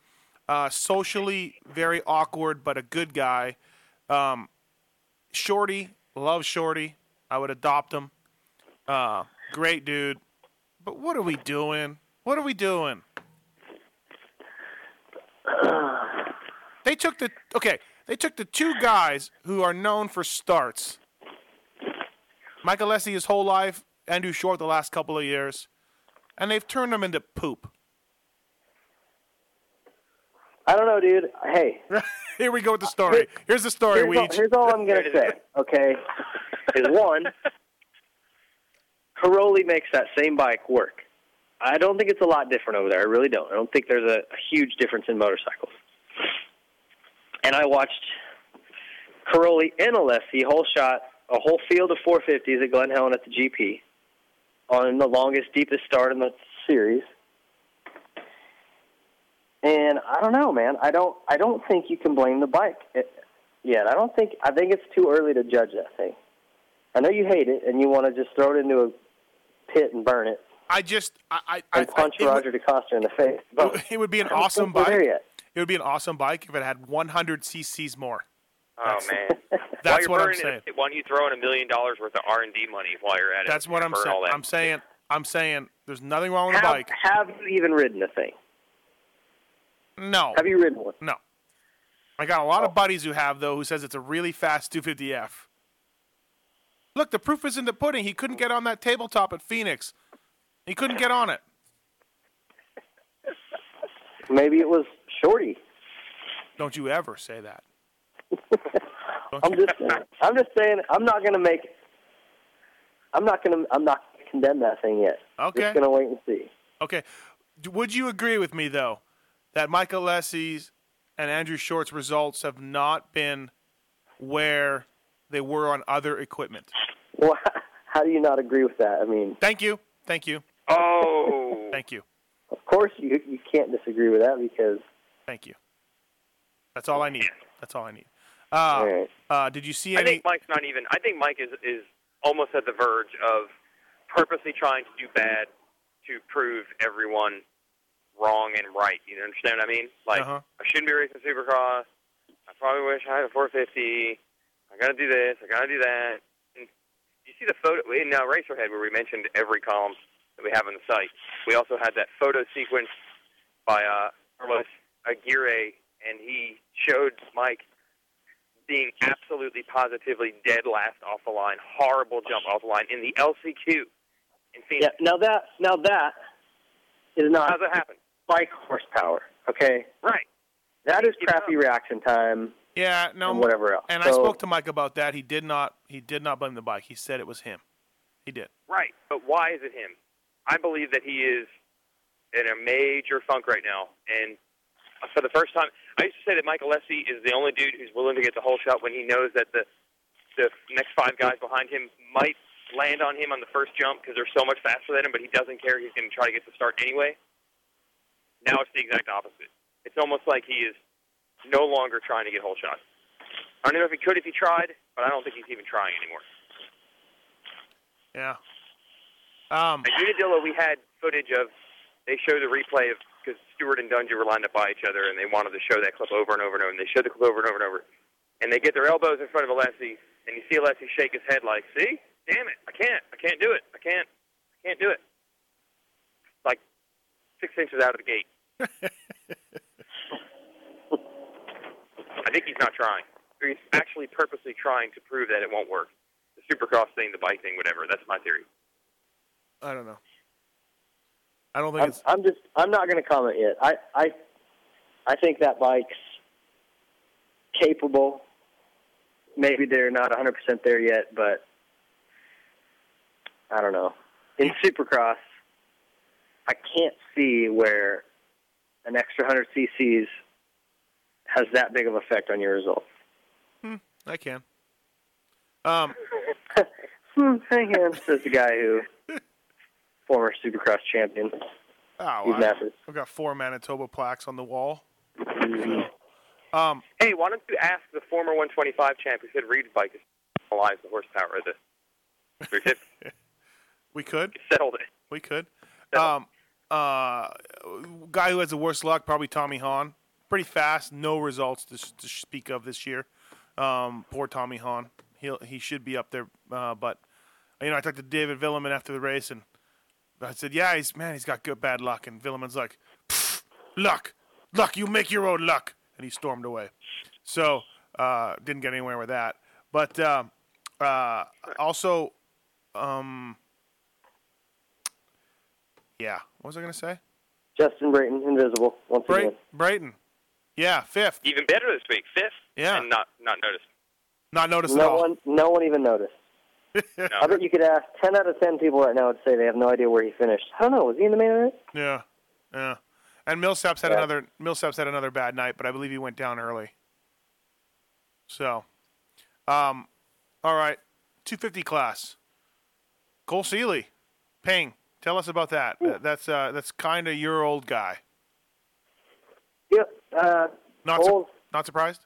Uh, socially very awkward, but a good guy. Um, Shorty, love Shorty. I would adopt him. Uh, great dude. But what are we doing? What are we doing? They took the okay. They took the two guys who are known for starts. Michael Alessi his whole life, Andrew Short the last couple of years, and they've turned them into poop. I don't know, dude. Hey, Here we go with the story. Here's the story, here's all, here's all I'm gonna say. Okay, is one, Cairoli makes that same bike work. I don't think it's a lot different over there. I really don't. I don't think there's a, a huge difference in motorcycles. And I watched Cairoli and Alessi whole shot a whole field of 450s at Glen Helen at the GP on the longest, deepest start in the series. And I don't know, man. I don't. I don't think you can blame the bike it, yet. I don't think. I think it's too early to judge that thing. I know you hate it and you want to just throw it into a pit and burn it I just I I, punch I- Roger DeCoster in the face. But it would be an awesome bike. It would be an awesome bike if it had 100 cc's more. Oh man, That's what I'm saying. It, why don't you throw in a million dollars worth of R and D money while you're at it? That's what I'm saying. I'm saying I'm saying there's nothing wrong with the Have, bike. have you even ridden a thing? No. Have you ridden one? No. I got a lot of oh. buddies who have though who says it's a really fast 250F. Look, the proof is in the pudding. He couldn't get on that tabletop at Phoenix. He couldn't get on it. Maybe it was Shorty. Don't you ever say that. Don't I'm just. saying, I'm just saying. I'm not going to make. I'm not going to. I'm not going to condemn that thing yet. Okay. Just going to wait and see. Okay. Would you agree with me though that Michael Alessi's and Andrew Short's results have not been where they were on other equipment? Well, how do you not agree with that? I mean, Thank you. Thank you. Oh, Thank you. of course you you can't disagree with that because Thank you. That's all I need. That's all I need. Uh, All right. uh, did you see I think Mike's not even. I think Mike is is almost at the verge of purposely trying to do bad to prove everyone wrong and right. You understand what I mean? Like Uh-huh. I shouldn't be racing Supercross. I probably wish I had a 450. I got to do this. I got to do that. And you see the photo in uh, Racerhead where we mentioned every column that we have on the site. We also had that photo sequence by uh, Carlos Aguirre, and he showed Mike being absolutely positively dead last off the line, horrible jump off the line in the LCQ in Phoenix. yeah. Now that now that is not How's that happen? bike horsepower. Okay, Right. that is crappy reaction time Yeah, no. and whatever else. And I spoke to Mike about that. He did not. He did not blame the bike. He said it was him. He did. Right. But why is it him? I believe that he is in a major funk right now. And for the first time, I used to say that Michael Alessi is the only dude who's willing to get the whole shot when he knows that the the next five guys behind him might land on him on the first jump because they're so much faster than him, but he doesn't care. He's going to try to get the start anyway. Now it's the exact opposite. It's almost like he is no longer trying to get whole shots. I don't know if he could if he tried, but I don't think he's even trying anymore. Yeah. Um. At Unadilla, we had footage of. They showed the replay of because Stewart and Dungey were lined up by each other, and they wanted to show that clip over and over and over. And they showed the clip over and over and over. And they get their elbows in front of Alessi, and you see Alessi shake his head like, "See, damn it, I can't, I can't do it, I can't, I can't do it." Like six inches out of the gate. I think he's not trying. Or He's actually purposely trying to prove that it won't work. The supercross thing, the bike thing, whatever. That's my theory. I don't know. I don't think I'm, it's. I'm just I'm not going to comment yet. I I I think that bike's capable. Maybe they're not 100% there yet, but I don't know. In Supercross, I can't see where an extra 100 cc's has that big of effect on your results. I can. Um, Hmm, hang on, says the guy who former Supercross champion. oh, I, Matthes. I've got four Manitoba plaques on the wall. So, um, Hey, why don't you ask the former 125 champ who said Reed's bike is alive the horsepower of this? we could. Settled it. We could. Um, uh, guy who has the worst luck, probably Tommy Hahn. Pretty fast, no results to, to speak of this year. Um, poor Tommy Hahn. He'll he should be up there, uh, but you know I talked to David Vuillemin after the race, and I said, "Yeah, he's man, he's got good bad luck." And Vuillemin's like, "Luck, luck, you make your own luck," and he stormed away. So uh, didn't get anywhere with that. But um, uh, also, um, yeah, what was I going to say? Justin Brayton, invisible once Bray- again. Brayton. Yeah, fifth. Even better this week, fifth. Yeah. And not not noticed. Not noticed at No all. one, no one even noticed. I bet you could ask ten out of ten people right now would say they have no idea where he finished. I don't know. Was he in the main event? Yeah, yeah. And Millsaps had Yeah. another Millsaps had another bad night, but I believe he went down early. So, um, all right, 250 class. Cole Seeley, Ping. Tell us about that. That- That's uh, that's kind of your old guy. Yep. Uh, Not su- not surprised.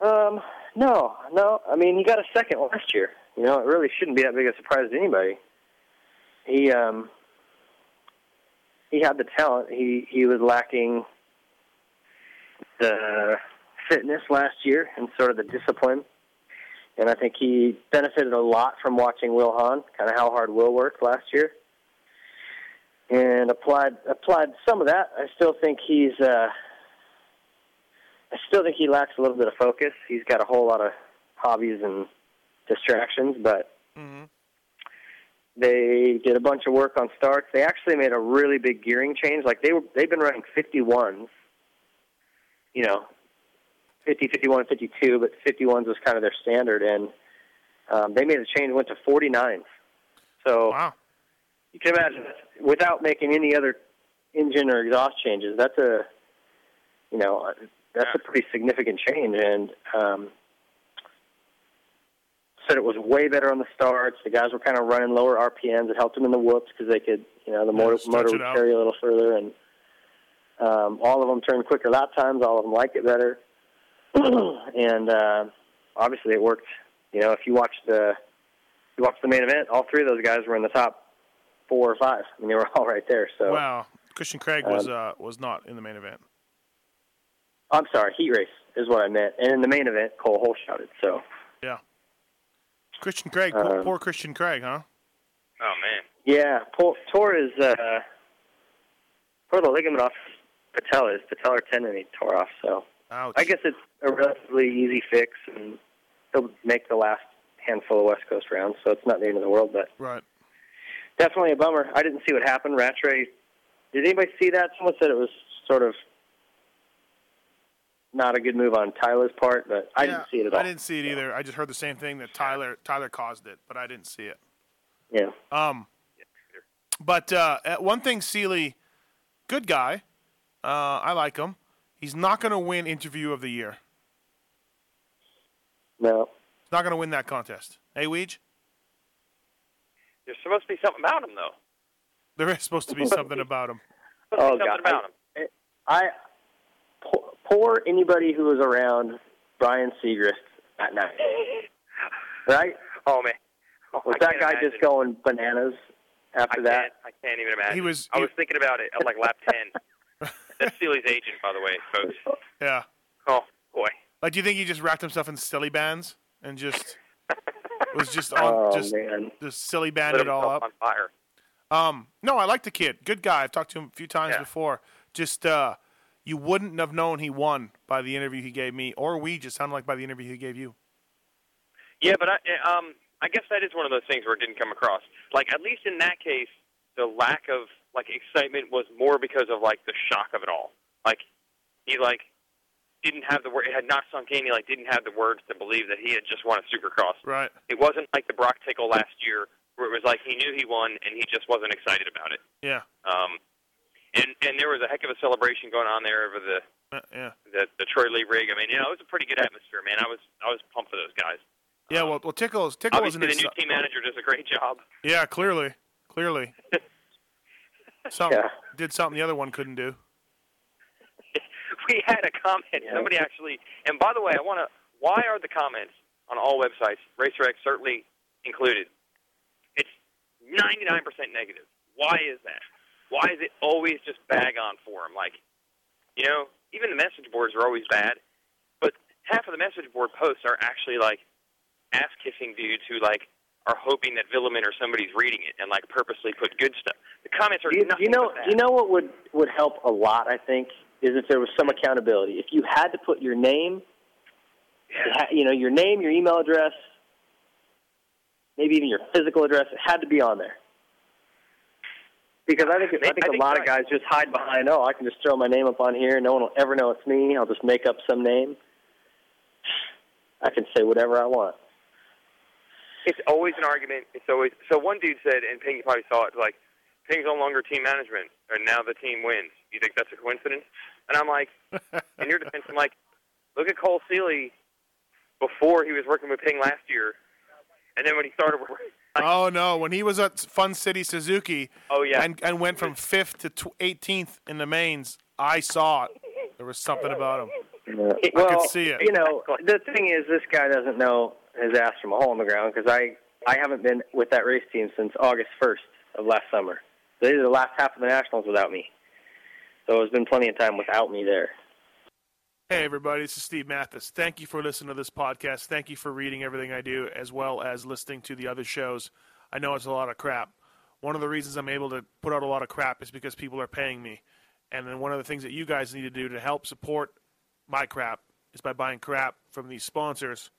Um, no, no. I mean, he got a second last year. You know, it really shouldn't be that big a surprise to anybody. He um, he had the talent. He he was lacking the fitness last year and sort of the discipline. And I think he benefited a lot from watching Will Hahn, kind of how hard Will worked last year, and applied applied some of that. I still think he's. Uh, I still think he lacks a little bit of focus. He's got a whole lot of hobbies and distractions, but they did a bunch of work on starts. They actually made a really big gearing change. Like they were, they've been running 51s, you know, 50, 51, 52, but 51s was kind of their standard, and um, they made a change, went to 49s. So wow. you can imagine without making any other engine or exhaust changes. That's a, you know, that's a pretty significant change, and um, said it was way better on the starts. The guys were kind of running lower RPMs. It helped them in the whoops because they could, you know, the motor, motor would carry a little further, and um, all of them turned quicker lap times. All of them liked it better, and uh, obviously it worked. You know, if you watch the if you watch the main event, all three of those guys were in the top four or five. I mean, they were all right there. So Wow, Christian Craig was Um, uh, was not in the main event. I'm sorry, heat race is what I meant. And in the main event, Cole Hole shouted. So Yeah. Christian Craig, poor, Um, poor Christian Craig, huh? Oh man. yeah, Paul, tore his uh, tore the ligament off his patella, his patellar tendon he tore off. So Ouch. I guess it's a relatively easy fix, and he'll make the last handful of West Coast rounds. So it's not the end of the world, but Right. definitely a bummer. I didn't see what happened. Rattray, did anybody see that? Someone said it was sort of not a good move on Tyler's part, but I Yeah, didn't see it at all. I didn't see it either. I just heard the same thing that Tyler Tyler caused it, but I didn't see it. Yeah. Um, but uh, uh, one thing, Seeley, good guy. Uh, I like him. He's not going to win Interview of the Year. No. He's not going to win that contest. Hey, Weege? There's supposed to be something about him though. There is supposed to be something about him. Oh be something God, about him. I poor, poor anybody who was around Brian Segrist that night, right? Oh man. Oh, Was I that guy imagine. just going bananas after I that? Can't, I can't even imagine. He was- I he- was thinking about it at like lap ten. That's Seeley's agent, by the way, folks. Yeah. Oh boy. Like, do you think he just wrapped himself in silly bands and just was just on Oh just man, just silly Lit banded it all himself up? on fire. Um, no, I like the kid. Good guy. I've talked to him a few times Yeah. before. Just uh, you wouldn't have known he won by the interview he gave me, or we just sounded like by the interview he gave you. Yeah, but I, um, I guess that is one of those things where it didn't come across. Like at least in that case, the lack of like excitement was more because of like the shock of it all. Like he like didn't have the word. It had not sunk in. He like didn't have the words to believe that he had just won a Supercross. Right. It wasn't like the Brock Tickle last year, where it was like he knew he won and he just wasn't excited about it. Yeah. Um, and and there was a heck of a celebration going on there over the Uh, yeah. the, the Troy Lee rig. I mean, you know, it was a pretty good atmosphere, man. I was I was pumped for those guys. Yeah. Well, well, Tickles Tickle was Obviously, an the new team manager does a great job. Yeah, clearly, clearly. Some Yeah. did something the other one couldn't do. we had a comment. Somebody actually, and by the way, I want to. Why are the comments on all websites, RacerX certainly included? It's 99% negative. Why is that? Why is it always just bag on for them? Like, you know, even the message boards are always bad, but half of the message board posts are actually like ass kissing dudes who like are hoping that Vuillemin or somebody's reading it and like purposely put good stuff. The comments are you, nothing you know, you know what would would help a lot. I think is if there was some accountability. If you had to put your name, ha- you know, your name, your email address, maybe even your physical address, it had to be on there. Because I think I think I a think lot right. of guys just hide behind, oh, I can just throw my name up on here. No one will ever know it's me. I'll just make up some name. I can say whatever I want. It's always an argument. It's always so. One dude said, and Ping probably saw it. Like, Ping's no longer team management, and now the team wins. You think that's a coincidence? And I'm like, in your defense, I'm like, look at Cole Seeley before he was working with Ping last year, and then when he started working. Oh no, when he was at Fun City Suzuki. Oh, yeah. And and went from fifth to tw- 18th in the mains. I saw it. There was something about him. I well, could see it. You know, the thing is, this guy doesn't know his ass from a hole in the ground because I I haven't been with that race team since August 1st of last summer. They did the last half of the nationals without me, so it's been plenty of time without me there. Hey, everybody, this is Steve Matthes. Thank you for listening to this podcast. Thank you for reading everything I do, as well as listening to the other shows. I know it's a lot of crap. One of the reasons I'm able to put out a lot of crap is because people are paying me. And then one of the things that you guys need to do to help support my crap is by buying crap from these sponsors.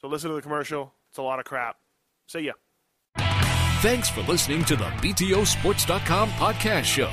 So listen to the commercial. It's a lot of crap. See ya. Thanks for listening to the BTOsports.com podcast show.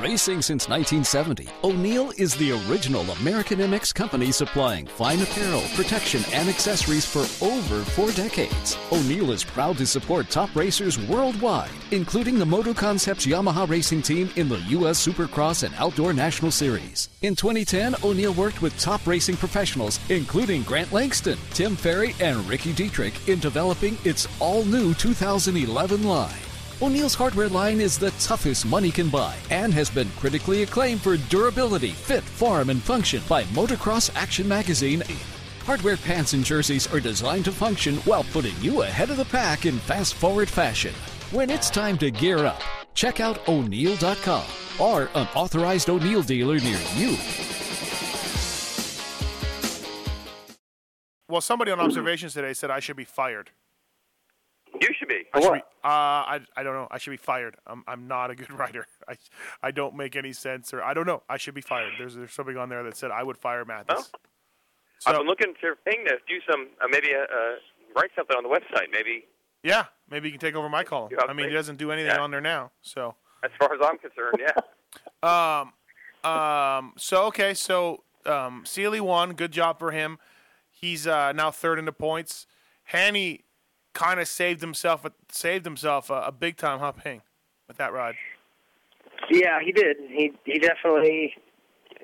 Racing since 1970, O'Neal is the original American MX company supplying fine apparel, protection, and accessories for over four decades. O'Neal is proud to support top racers worldwide, including the Moto Concepts Yamaha racing team in the U.S. Supercross and Outdoor National Series. In 2010, O'Neal worked with top racing professionals, including Grant Langston, Tim Ferry, and Ricky Dietrich, in developing its all new 2011 line. O'Neal's hardware line is the toughest money can buy and has been critically acclaimed for durability, fit, form, and function by Motocross Action Magazine. Hardware pants and jerseys are designed to function while putting you ahead of the pack in fast forward fashion. When it's time to gear up, check out O'Neal.com or an authorized O'Neal dealer near you. Well, somebody on observations today said I should be fired. You should be. I should be. Uh, I I don't know. I should be fired. I'm I'm not a good writer. I I don't make any sense, or I don't know. I should be fired. There's there's something on there that said I would fire Matthes. I've been looking to Ping to do some, uh, maybe uh, uh, write something on the website. Maybe Yeah, maybe you can take over my column. I mean, he doesn't do anything Yeah. on there now. So, as far as I'm concerned, yeah. um, um, so okay, so um, Seeley won. Good job for him. He's uh, now third in the points. Hanny kind of saved himself. Saved himself a, a big time huh, Ping, with that ride. Yeah, he did. He he definitely,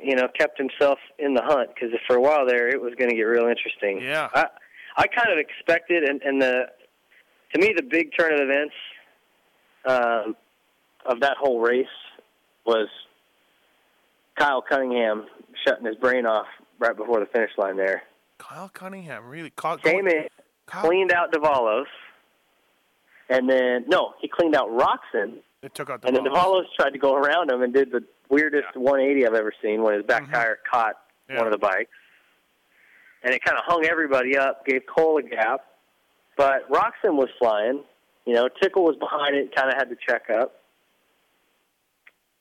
you know, kept himself in the hunt because for a while there it was going to get real interesting. Yeah. I I kind of expected, and and the to me the big turn of events um, of that whole race was Kyle Cunningham shutting his brain off right before the finish line there. Kyle Cunningham really caught Came in, cleaned out Davalos, and then no, he cleaned out Roczen, It took out and then Davalos tried to go around him and did the weirdest 180 I've ever seen when his back mm-hmm. tire caught one of the bikes, and it kind of hung everybody up, gave Cole a gap, but Roczen was flying. You know, Tickle was behind it, kind of had to check up.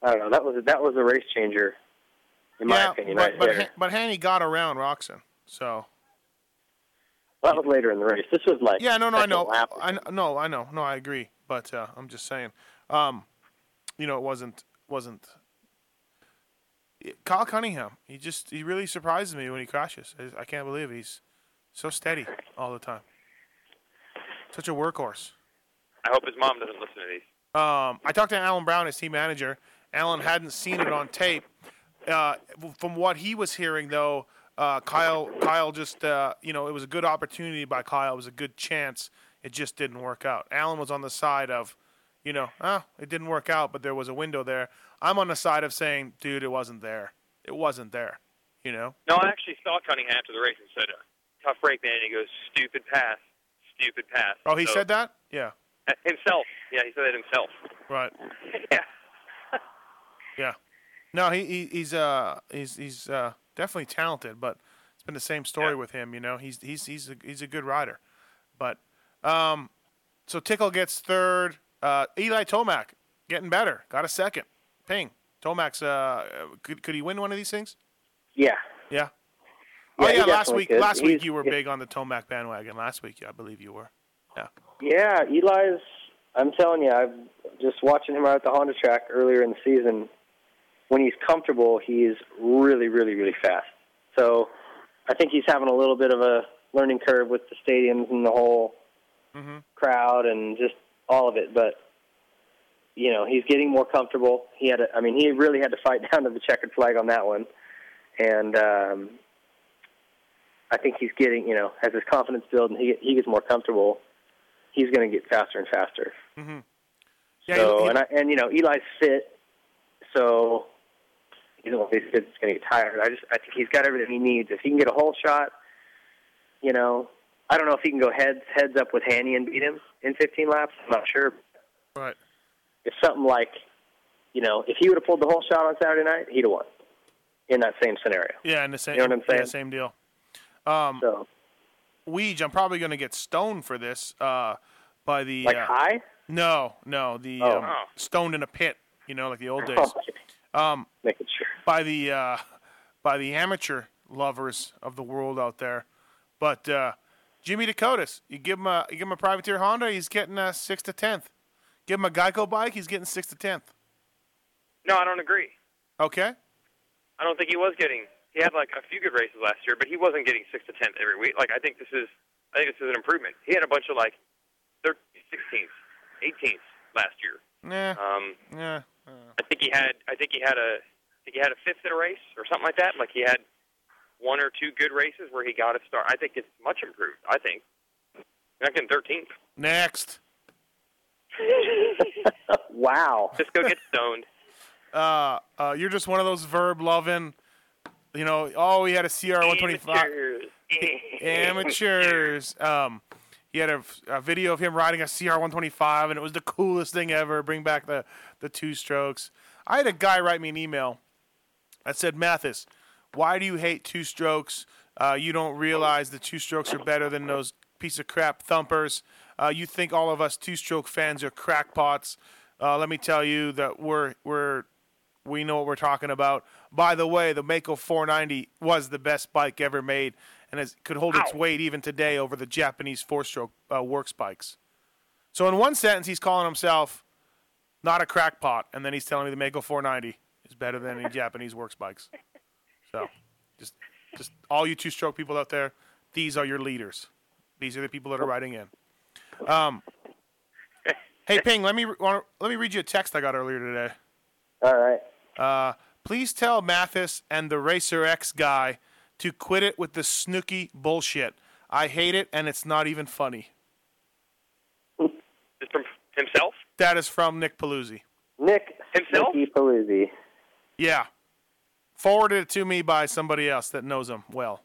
I don't know. That was that was a race changer, in my yeah, opinion, but right but, there. But Hanny got around Roczen, so that was later in the race. This was like yeah, no, no, I know, lap. I no, I know, no, I agree, but uh, I'm just saying, um, you know, it wasn't wasn't. Kyle Cunningham, he just he really surprises me when he crashes. I, I can't believe he's so steady all the time. Such a workhorse. I hope his mom doesn't listen to these. Um, I talked to Alan Brown, his team manager. Alan hadn't seen it on tape. Uh, from what he was hearing, though, uh, Kyle, Kyle just, uh, you know, it was a good opportunity by Kyle. It was a good chance. It just didn't work out. Alan was on the side of, you know, ah, it didn't work out, but there was a window there. I'm on the side of saying, dude, it wasn't there. It wasn't there. You know. No, I actually saw Cunningham after the race and said, "Tough break, man." And he goes, "Stupid pass, stupid pass." Oh, he So- said that. Yeah. Uh, himself. Yeah, he said it himself. Right. yeah. Yeah. No, he, he he's uh he's he's uh definitely talented, but it's been the same story with him. You know, he's he's he's a, he's a good rider, but um, so Tickle gets third. Uh, Eli Tomac getting better, got a second. Ping. Tomac's uh could could he win one of these things? Yeah. Yeah. Yeah, oh yeah, last week could. last week you were big on the Tomac bandwagon. Last week, I believe you were. Yeah. Yeah, Eli's. I'm telling you, I've just watching him out at the Honda track earlier in the season. When he's comfortable, he's really, really, really fast. So I think he's having a little bit of a learning curve with the stadiums and the whole Mm-hmm. crowd and just all of it. But you know, he's getting more comfortable. He had, a, I mean, he really had to fight down to the checkered flag on that one, and um, I think he's getting, you know, as his confidence builds and he he gets more comfortable, he's going to get faster and faster. Mm-hmm. so, and I, and you know, Eli's fit, so he's not he's fit. Going to get tired. I just, I think he's got everything he needs. If he can get a whole shot, you know, I don't know if he can go heads heads up with Hanny and beat him in 15 laps. I'm not sure. Right. If something like, you know, if he would have pulled the whole shot on Saturday night, he'd have won in that same scenario. Yeah, in the same. You know what I'm yeah, saying? same deal. Um, so, Weege, I'm probably going to get stoned for this. Uh, by the Like uh, high? No, no, the Oh. um, stoned in a pit. You know, like the old days. Um, making sure. by the uh, by the amateur lovers of the world out there. But uh, Jimmy Decotis, you give him a you give him a privateer Honda, he's getting a sixth to tenth. Give him a Geico bike, he's getting sixth to tenth. No, I don't agree. Okay. I don't think he was getting. He had like a few good races last year, but he wasn't getting sixth to tenth every week. Like I think this is, I think this is an improvement. He had a bunch of like 13th, 16th, 18th last year. Nah. Um, yeah. I think he had. I think he had a. I think he had a fifth in a race or something like that. Like he had one or two good races where he got a start. I think it's much improved. I think. You're not getting 13th. Next. wow. Just go get stoned. Uh, uh, you're just one of those verb loving. You know, oh, he had a CR 125. Amateurs. Um, he had a, a video of him riding a CR 125, and it was the coolest thing ever. Bring back the, the two strokes. I had a guy write me an email that said, Matthes, why do you hate two strokes? Uh, you don't realize the two strokes are better than those piece of crap thumpers. Uh, you think all of us two stroke fans are crackpots. Uh, let me tell you that we're we're we know what we're talking about. By the way, the Maico 490 was the best bike ever made, and it could hold its weight even today over the Japanese four-stroke uh, works bikes. So, in one sentence, he's calling himself not a crackpot, and then he's telling me the Maico 490 is better than any Japanese works bikes. So, just just all you two-stroke people out there, these are your leaders. These are the people that are writing in. Um, hey, Ping, let me let me read you a text I got earlier today. All right. Uh, please tell Matthes and the Racer X guy to quit it with the snooky bullshit. I hate it, and it's not even funny. Just from himself. That is from Nick Paluzzi. Nick Himself? Nicky Paluzzi. Yeah. Forwarded it to me by somebody else that knows him well.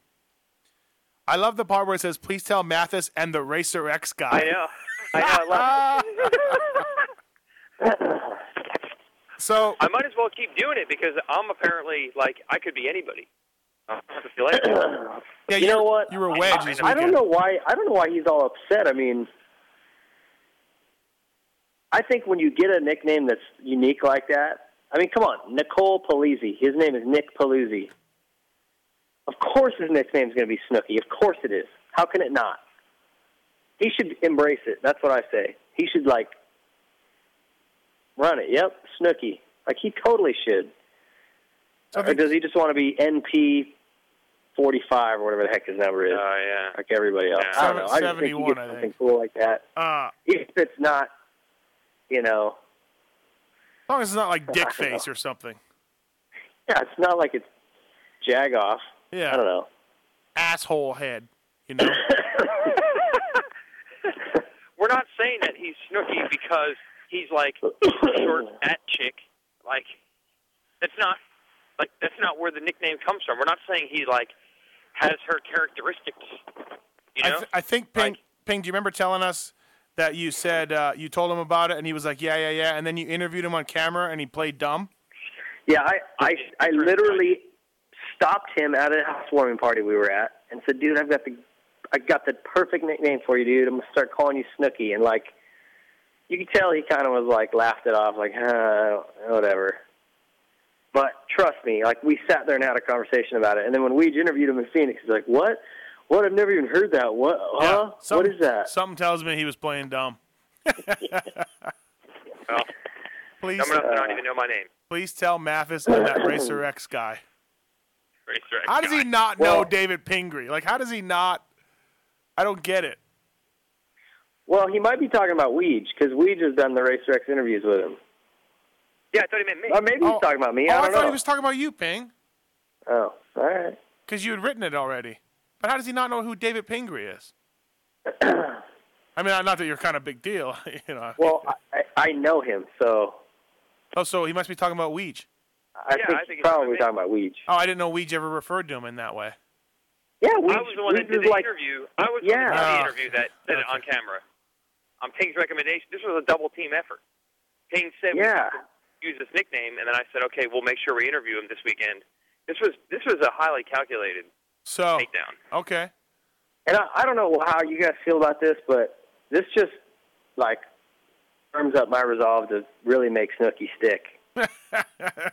I love the part where it says, "Please tell Matthes and the Racer X guy." I know. I know. I love So I might as well keep doing it because I'm apparently like I could be anybody. I don't have to feel like it. yeah, you know what? You were a wedge this I don't know why. I don't know why he's all upset. I mean, I think when you get a nickname that's unique like that, I mean, come on, Nicole Polizzi. His name is Nick Paluzzi. Of course, his nickname is going to be Snooky. Of course, it is. How can it not? He should embrace it. That's what I say. He should like run it. Yep, Snooky. Like he totally should. or does he just want to be NP forty five or whatever the heck his number is? Oh yeah. like everybody else. I don't know. I just think he gets something cool like that. Uh, If it's not, you know, as long as it's not like Dick Face or something. yeah, it's not like it's Jagoff. Yeah. I don't know. Asshole head. You know. We're not saying that he's Snooky because he's like short fat chick. Like that's not like that's not where the nickname comes from. We're not saying he like has her characteristics. You I, know? th- I think Ping. Ping. Do you remember telling us that you said uh, you told him about it and he was like, yeah, yeah, yeah, and then you interviewed him on camera and he played dumb. Yeah, I, I, I literally stopped him at a housewarming party we were at and said, "Dude, I've got the, I got the perfect nickname for you, dude. I'm gonna start calling you Snooky." And like, you could tell he kind of was like laughed it off, like, uh, whatever. But trust me, like we sat there and had a conversation about it. And then when we interviewed him in Phoenix, he's like, "What? What? I've never even heard that. What? Huh? Some- what is that?" Something tells me he was playing dumb. well, please, I'm gonna not even know my name. please tell Matthes and that Racer X guy. Racer X How does he guy. not know Well- David Pingree? Like, how does he not? I don't get it. Well, he might be talking about Weege because Weege has done the Racer X interviews with him. Yeah, I thought he meant me. Or maybe he's oh. talking about me. oh, I I don't thought know. he was talking about you, Ping, Oh, all right. because you had written it already. But how does he not know who David Pingree is? I mean, not that you're kind of big deal, you know. Well, I, I know him, so Oh, so he must be talking about Weege. I think he's probably talking about Weege. Oh, I didn't know Weege ever referred to him in that way. Yeah, I Weege, was the one that Weege did is the like, interview. I was the one that did the Oh. interview that did it on camera. On Ping's recommendation, this was a double team effort. Ping said we Yeah. should use this nickname, and then I said, okay, we'll make sure we interview him this weekend. This was this was a highly calculated So, takedown. okay. and I, I don't know how you guys feel about this, but this just like firms up my resolve to really make Snooky stick.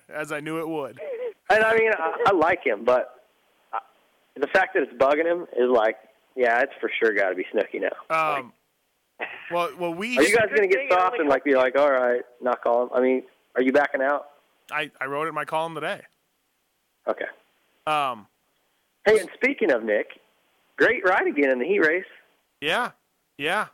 As I knew it would. And I mean, I, I like him, but uh, the fact that it's bugging him is like, yeah, it's for sure got to be Snooky now. Um, well, well, we. Are you guys going to get soft and like be like, all right, not call him? I mean, are you backing out? I, I wrote it in my column today. Okay. Um, Hey, and speaking of Nick, great ride again in the heat race. yeah, yeah,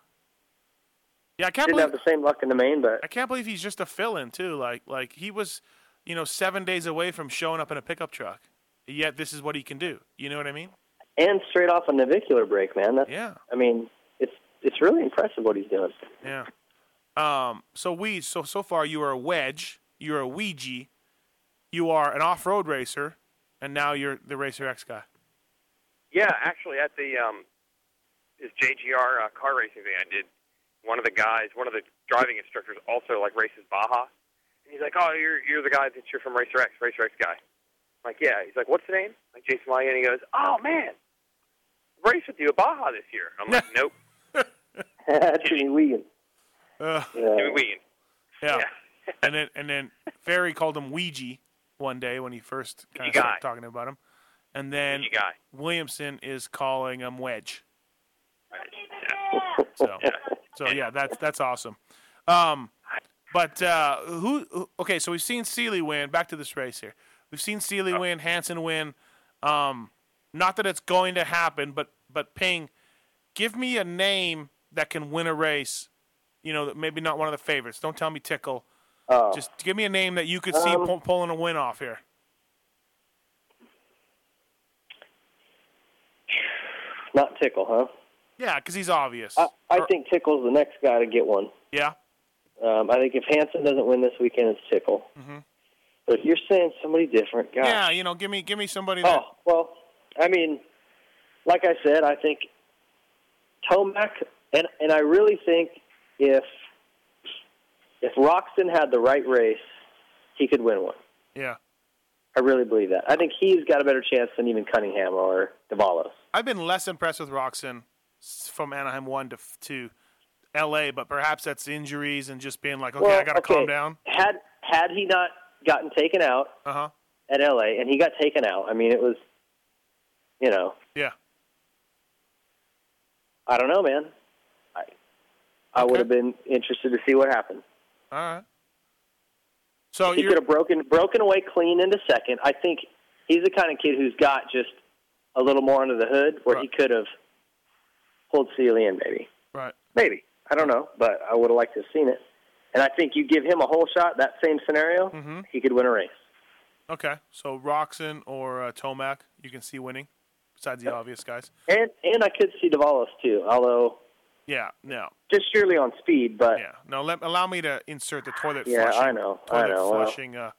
yeah. I can't Didn't believe have the same luck in the main, but I can't believe he's just a fill-in too. Like like he was, you know, seven days away from showing up in a pickup truck. Yet this is what he can do. You know what I mean? and straight off a navicular break, man. That's, Yeah. I mean, it's it's really impressive what he's doing. Yeah. Um. So we so so far you are a wedge. You're a Ouija. You are an off-road racer, and now you're the Racer X guy. Yeah, actually, at the um, this JGR uh, car racing thing I did, one of the guys, one of the driving instructors, also like races Baja, and he's like, "Oh, you're you're the guy that you're from Racer X, Racer X guy." I'm like, yeah. He's like, "What's the name?" Like Jason Lyon, and he goes, "Oh man, race with you at Baja this year." I'm like, "Nope, Jimmy Wiegand. Uh, Jimmy Wiegand." Yeah. and then and then Ferry called him Ouija one day when he first kind of started guy. talking about him, and then guy. Williamson is calling him Wedge. So so yeah, that's that's awesome. Um, but uh, who? who- Okay, so we've seen Seeley win. Back to this race here. We've seen Seeley win, Hansen win. Um, not that it's going to happen, but but Ping, give me a name that can win a race. You know, maybe not one of the favorites. Don't tell me Tickle. Oh. Just give me a name that you could see Um, pull, pulling a win off here. Not Tickle, huh? Yeah, because he's obvious. I, I Or- think Tickle's the next guy to get one. Yeah. Um, I think if Hansen doesn't win this weekend, it's Tickle. Mhm. But if you're saying somebody different, gosh. Yeah, you know, give me give me somebody that. Oh well, I mean, like I said, I think Tomac, and and I really think if if Roczen had the right race, he could win one. Yeah. I really believe that. I think he's got a better chance than even Cunningham or Davalos. I've been less impressed with Roczen from Anaheim one to to L.A., but perhaps that's injuries and just being like, okay, Well, I got to okay. calm down. Had had he not gotten taken out Uh huh. at LA, and he got taken out. I mean, it was, you know, Yeah. I don't know, man. I I would have been interested to see what happened. All right. So he could have broken broken away clean into second. I think he's the kind of kid who's got just a little more under the hood, where he could have pulled Seeley in, maybe, right. maybe. I don't know, but I would have liked to have seen it. And I think you give him a whole shot, that same scenario, Mhm. he could win a race. Okay. So Roczen or uh, Tomac, you can see winning, besides the obvious guys. And and I could see Davalos too, although Yeah. No. just surely on speed. But Yeah. No. Let, allow me to insert the toilet Yeah, flushing. I know, I Toilet know, well. flushing uh,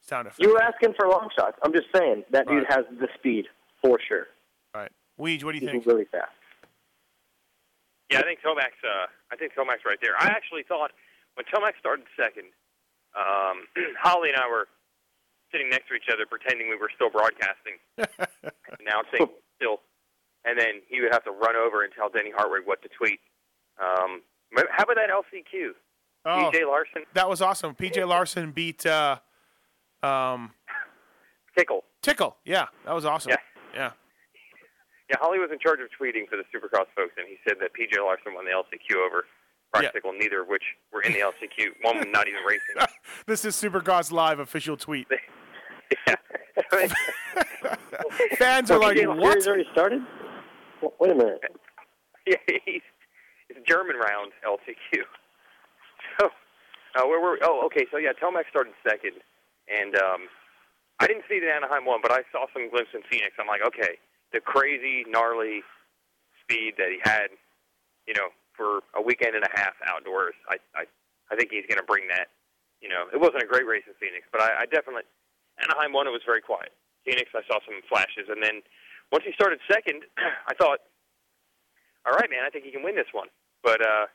sound effect. you were asking for long shots. I'm just saying that dude has the speed for sure. Right. Weege, what do you He's think? really fast. Yeah, I think Tomac's. Uh, I think Tomac's right there. I actually thought when Tomac started second, um, Holly and I were sitting next to each other, pretending we were still broadcasting, announcing still, and then he would have to run over and tell Denny Hartwig what to tweet. Um, how about that LCQ? Oh, PJ Larson, That was awesome. PJ Larson beat uh, um, Tickle. Tickle. Yeah, that was awesome. Yeah. Yeah. Yeah, Holly was in charge of tweeting for the Supercross folks, and he said that PJ Larson won the LCQ over Brock Yeah. Tickle, neither of which were in the LCQ. One was not even racing. This is Supercross Live official tweet. Fans are like, PJ what? Series already started? Wait a minute. Yeah, he's it's German round LCQ. So, uh, where were? Oh, okay. So yeah, Tomac started second, and um, I didn't see the Anaheim one, but I saw some glimpse in Phoenix. I'm like, okay, the crazy, gnarly speed that he had, you know, for a weekend and a half outdoors. I I, I think he's going to bring that. You know, it wasn't a great race in Phoenix, but I, I definitely Anaheim one. It was very quiet. Phoenix, I saw some flashes, and then once he started second, I thought all right, man, I think he can win this one. But uh,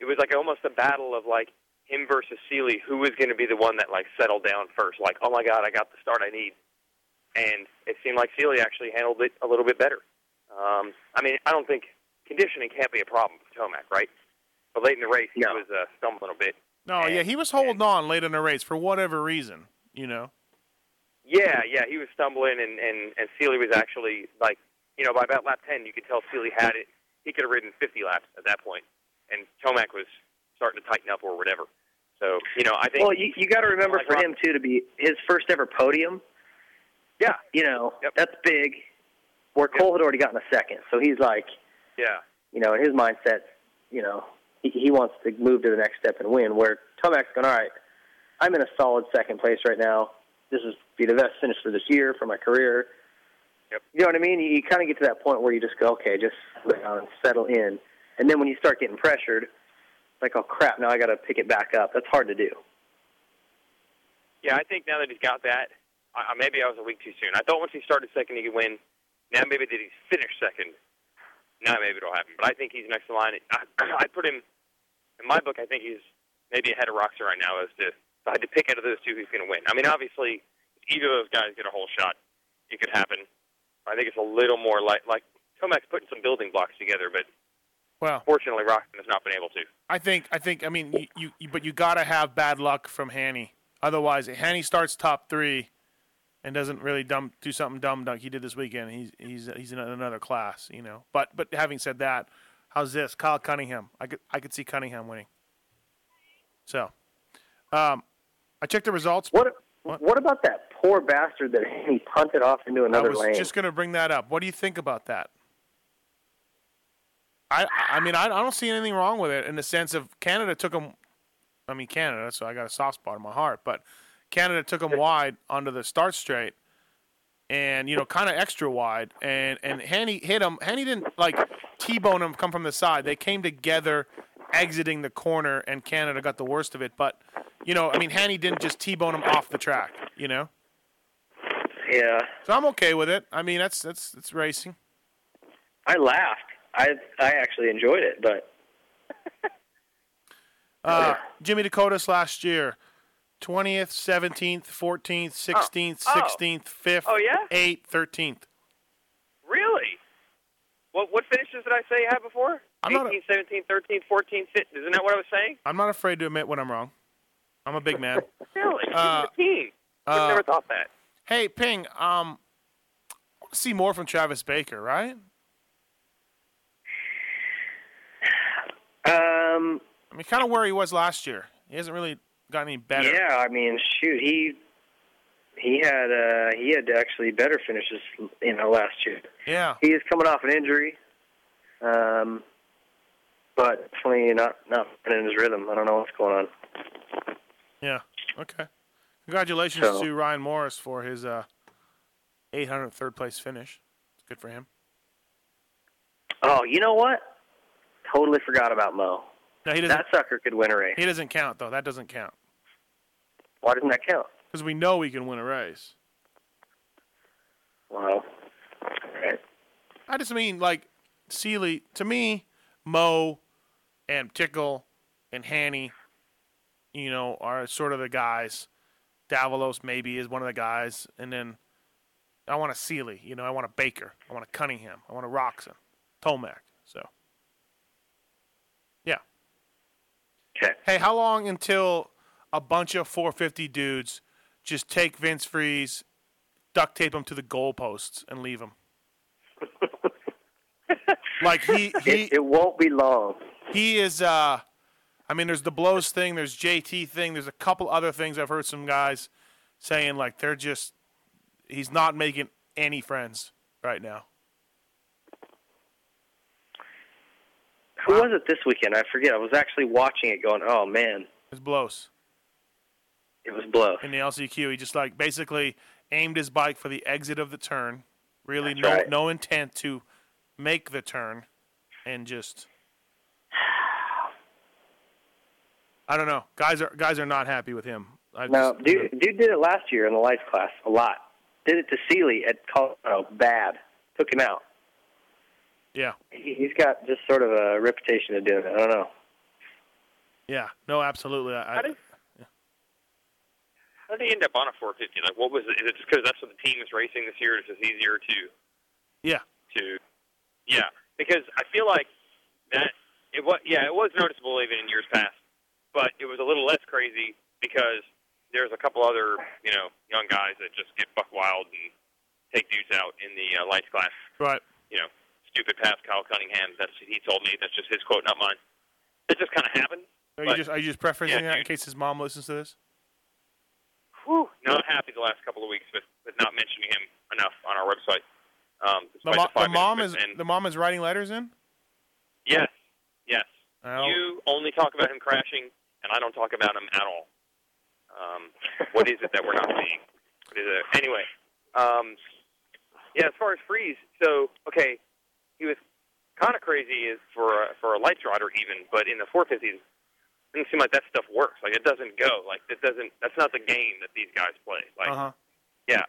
it was like almost a battle of like him versus Seeley, who was going to be the one that like settled down first. Like, oh my God, I got the start I need. And it seemed like Seeley actually handled it a little bit better. Um, I mean, I don't think conditioning can't be a problem for Tomac, right? But late in the race, he was uh, stumbling a bit. No, yeah, he was holding on late in the race for whatever reason, you know. Yeah, yeah, he was stumbling, and and and Seeley was actually like, you know, by about lap ten, you could tell Seeley had it. He could have ridden 50 laps at that point, and Tomac was starting to tighten up or whatever. So, you know, I think. Well, you, you got to remember Like for Rock- him too to be his first ever podium. Yeah, You know, that's big. Where Cole had already gotten a second, so he's like, yeah, you know, in his mindset, you know, he, he wants to move to the next step and win. Where Tomac's going, all right, I'm in a solid second place right now. This is be the best finish for this year for my career. Yep. You know what I mean? You, you kind of get to that point where you just go, okay, just down and settle in. And then when you start getting pressured, like, oh crap, now I got to pick it back up. That's hard to do. yeah. I think now that he's got that, I, I- maybe I was a week too soon. I thought once he started second, he could win. Now maybe that he's finished second. Now maybe it'll happen. But I think he's next in line. I, I put him in my book. I think he's maybe ahead of Roczen right now as to if I had to pick out of those two who's going to win. I mean, obviously, if either of those guys get a whole shot, it could happen. I think it's a little more like like Tomac's putting some building blocks together, but Well, fortunately, Roczen has not been able to. I think I think I mean you, you, you but you got to have bad luck from Hanny. Otherwise, if Hanny starts top 3 and doesn't really dumb do something dumb like he did this weekend. He's he's he's in another class, you know. But but having said that, how's this? Kyle Cunningham. I could I could see Cunningham winning. So, um I checked the results. What what about that poor bastard that he punted off into another lane? I was lane? just going to bring that up. What do you think about that? I I mean I, I don't see anything wrong with it in the sense of Canada took him. I mean Canada, so I got a soft spot in my heart. But Canada took him wide onto the start straight, and you know kind of extra wide, and and Hanny hit him. Hanny didn't like t-bone him come from the side. They came together, exiting the corner, and Canada got the worst of it. But you know I mean Hanny didn't just t-bone him off the track. You know. Yeah. So I'm okay with it. I mean, that's that's that's racing. I laughed. I I actually enjoyed it, but Uh, Jimmy Decotis last year, twentieth, seventeenth, fourteenth, sixteenth, Oh. sixteenth, fifth, Oh, yeah? eighth, thirteenth. Really? What what finishes did I say you had before? I'm not a- 17, 13, 14, 15. Isn't that what I was saying? I'm not afraid to admit when I'm wrong. I'm a big man. Really? Uh, 15. I've uh, never thought that. Hey, Ping. Um, see more from Travis Baker, right? um, I mean, kind of where he was last year. He hasn't really gotten any better. yeah, I mean, shoot, he he had uh he had actually better finishes, you know, last year. Yeah. He is coming off an injury, um, but definitely not not in his rhythm. I don't know what's going on. Yeah. Okay. Congratulations So- to Ryan Morais for his uh, 800 third place finish. It's good for him. Oh, you know what? Totally forgot about Mo. No, he doesn't. That sucker could win a race. He doesn't count though. That doesn't count Why doesn't that count? because we know he can win a race. Well, all right. I just mean like Seeley. To me, Mo and Tickle and Hanny, you know, are sort of the guys. Davalos maybe is one of the guys, and then I want a Seeley. You know, I want a Baker. I want a Cunningham. I want a Roczen, Tomac. So, yeah. Okay. Hey, how long until a bunch of 450 dudes just take Vince Friese, duct tape him to the goalposts, and leave him? like he he It, it won't be long. He is uh I mean there's the blows thing, there's JT thing, there's a couple other things I've heard some guys saying like they're just he's not making any friends right now. Who was it this weekend? I forget. I was actually watching it, going, "Oh man, It's blows. it was blow." In the LCQ, he just like basically aimed his bike for the exit of the turn. Really That's no right. no intent to make the turn and just I don't know. Guys are guys are not happy with him. I No, just- dude, dude did it last year in the lights class a lot. Did it to Seeley at Colorado, bad. Took him out. Yeah. He, he's got just sort of a reputation of doing it. I don't know. Yeah. No, absolutely. I, I, How did, how did he end up on a 450? Like, what was it? Is it just because that's what the team is racing this year? It's just easier to yeah. to, yeah. Because I feel like that it was, yeah, it was noticeable even in years past, but it was a little less crazy because there's a couple other, you know, young guys that just get buck wild and take dudes out in the uh, lights class. Right. You know, stupid pass, Kyle Cunningham. That's he told me. That's just his quote, not mine. It just kind of happened. Are you just are you just preferencing yeah, that in case his mom listens to this? Whew, not happy the last couple of weeks with, with not mentioning him enough on our website. Um, The, mo- the the mom is and the mom is writing letters in. yes, yes. Oh. You only talk about him crashing, and I don't talk about him at all. Um, what is it that we're not seeing? What is it? Anyway, um, yeah. As far as freeze, so okay, he was kind of crazy is for a, for a lights rider even, but in the 450s, it doesn't seem like that stuff works. Like it doesn't go. Like it doesn't. That's not the game that these guys play. Like Uh huh. yeah.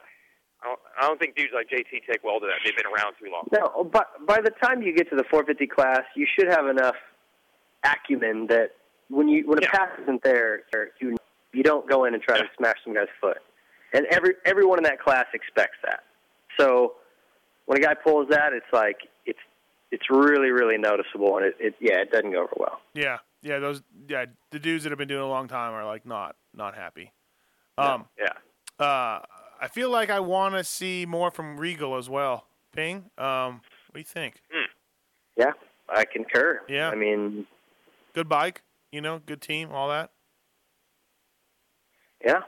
I don't, I don't think dudes like JT take well to that. They've been around too long. No, but by the time you get to the 450 class, you should have enough acumen that when you when a pass isn't there, you you don't go in and try to smash some guy's foot. And every everyone in that class expects that. So when a guy pulls that, it's like it's it's really really noticeable, and it, it yeah it doesn't go over well. Yeah. Yeah. Those. Yeah. The dudes that have been doing it a long time are like not not happy. Um. Yeah. Uh. I feel like I want to see more from Regal as well. Ping. Um. What do you think? Yeah, I concur. Yeah. I mean, Good bike. You know. Good team. All that. yeah,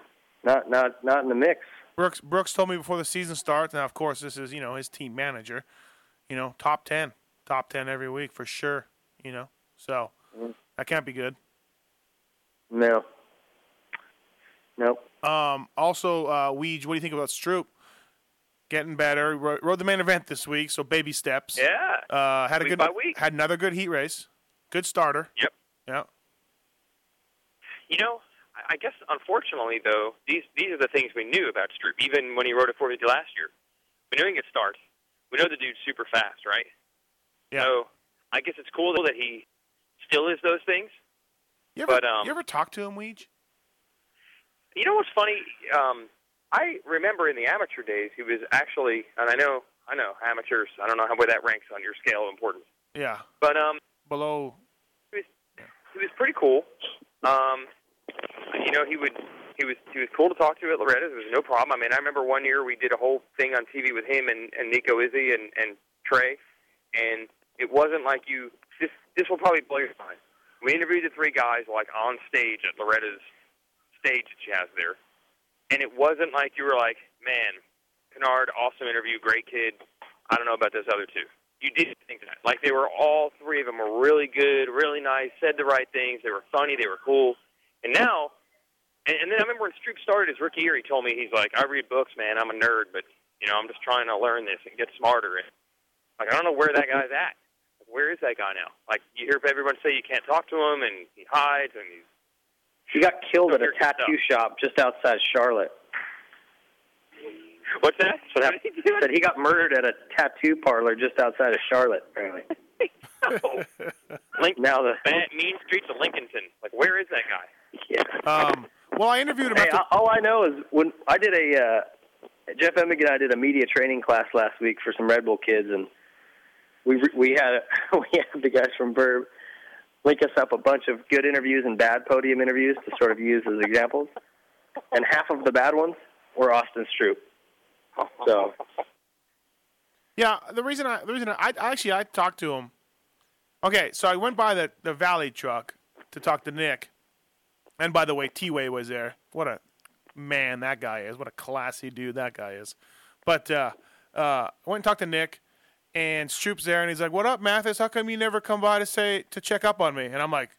not not not in the mix. Brooks Brooks told me before the season starts. Now, of course, this is you know his team manager. You know, top ten, top ten every week for sure. You know, so that can't be good. No. Nope. Um, also, uh, Weege, what do you think about Stroupe? Getting better. Ro- Rode the main event this week, so baby steps. Yeah. Uh, had a Week good by week. had another good heat race. Good starter. Yep. Yeah. You know, I- guess unfortunately though, these these are the things we knew about Stroupe. Even when he rode a 450 last year, we knew he could start. We know the dude's super fast, right? Yeah. So I guess it's cool that he still is those things. You ever, But, um, you ever talk to him, Weege? You know what's funny? Um, I remember in the amateur days, he was actually, and I know, I know, amateurs. I don't know how where that ranks on your scale of importance, Yeah. but um, Below. He was pretty cool. Um, you know, he would he was he was cool to talk to at Loretta's. There was no problem. I mean, I remember one year we did a whole thing on TV with him and, and Nico Izzi and, and Trey, and it wasn't like you. This this will probably blow your mind. We interviewed the three guys like on stage at Loretta's stage that she has there, and it wasn't like you were like, man, Canard, awesome interview, great kid. I don't know about those other two. You didn't think that. Like they were all three of them were really good, really nice, said the right things. They were funny, they were cool. And now, and, and then I remember when Stroupe started his rookie year, he told me he's like, I read books, man. I'm a nerd, but you know, I'm just trying to learn this and get smarter. And like, I don't know where that guy's at. Like, where is that guy now? Like, you hear everyone say you can't talk to him, and he hides, and he's He got killed at a Weird stuff. tattoo shop just outside Charlotte. What's that? That's what happened. Said he got murdered at a tattoo parlor just outside of Charlotte. Apparently. Link, Now the bad, mean streets of Lincolnton. Like, where is that guy? yeah. Um, well, I interviewed him Hey, after. all I know is when I did a uh, Jeff Emig and I did a media training class last week for some Red Bull kids, and we we had we had the guys from Verb link us up a bunch of good interviews and bad podium interviews to sort of use as examples, and half of the bad ones were Austin Stroupe. So Yeah, the reason I the reason I, I actually I talked to him. Okay, so I went by the the Valli truck to talk to Nick, and by the way, T Way was there. What a man that guy is! What a classy dude that guy is. But uh, uh, I went and talked to Nick, and Stroupe's there, and he's like, "What up, Matthes? How come you never come by to say to check up on me?" And I'm like,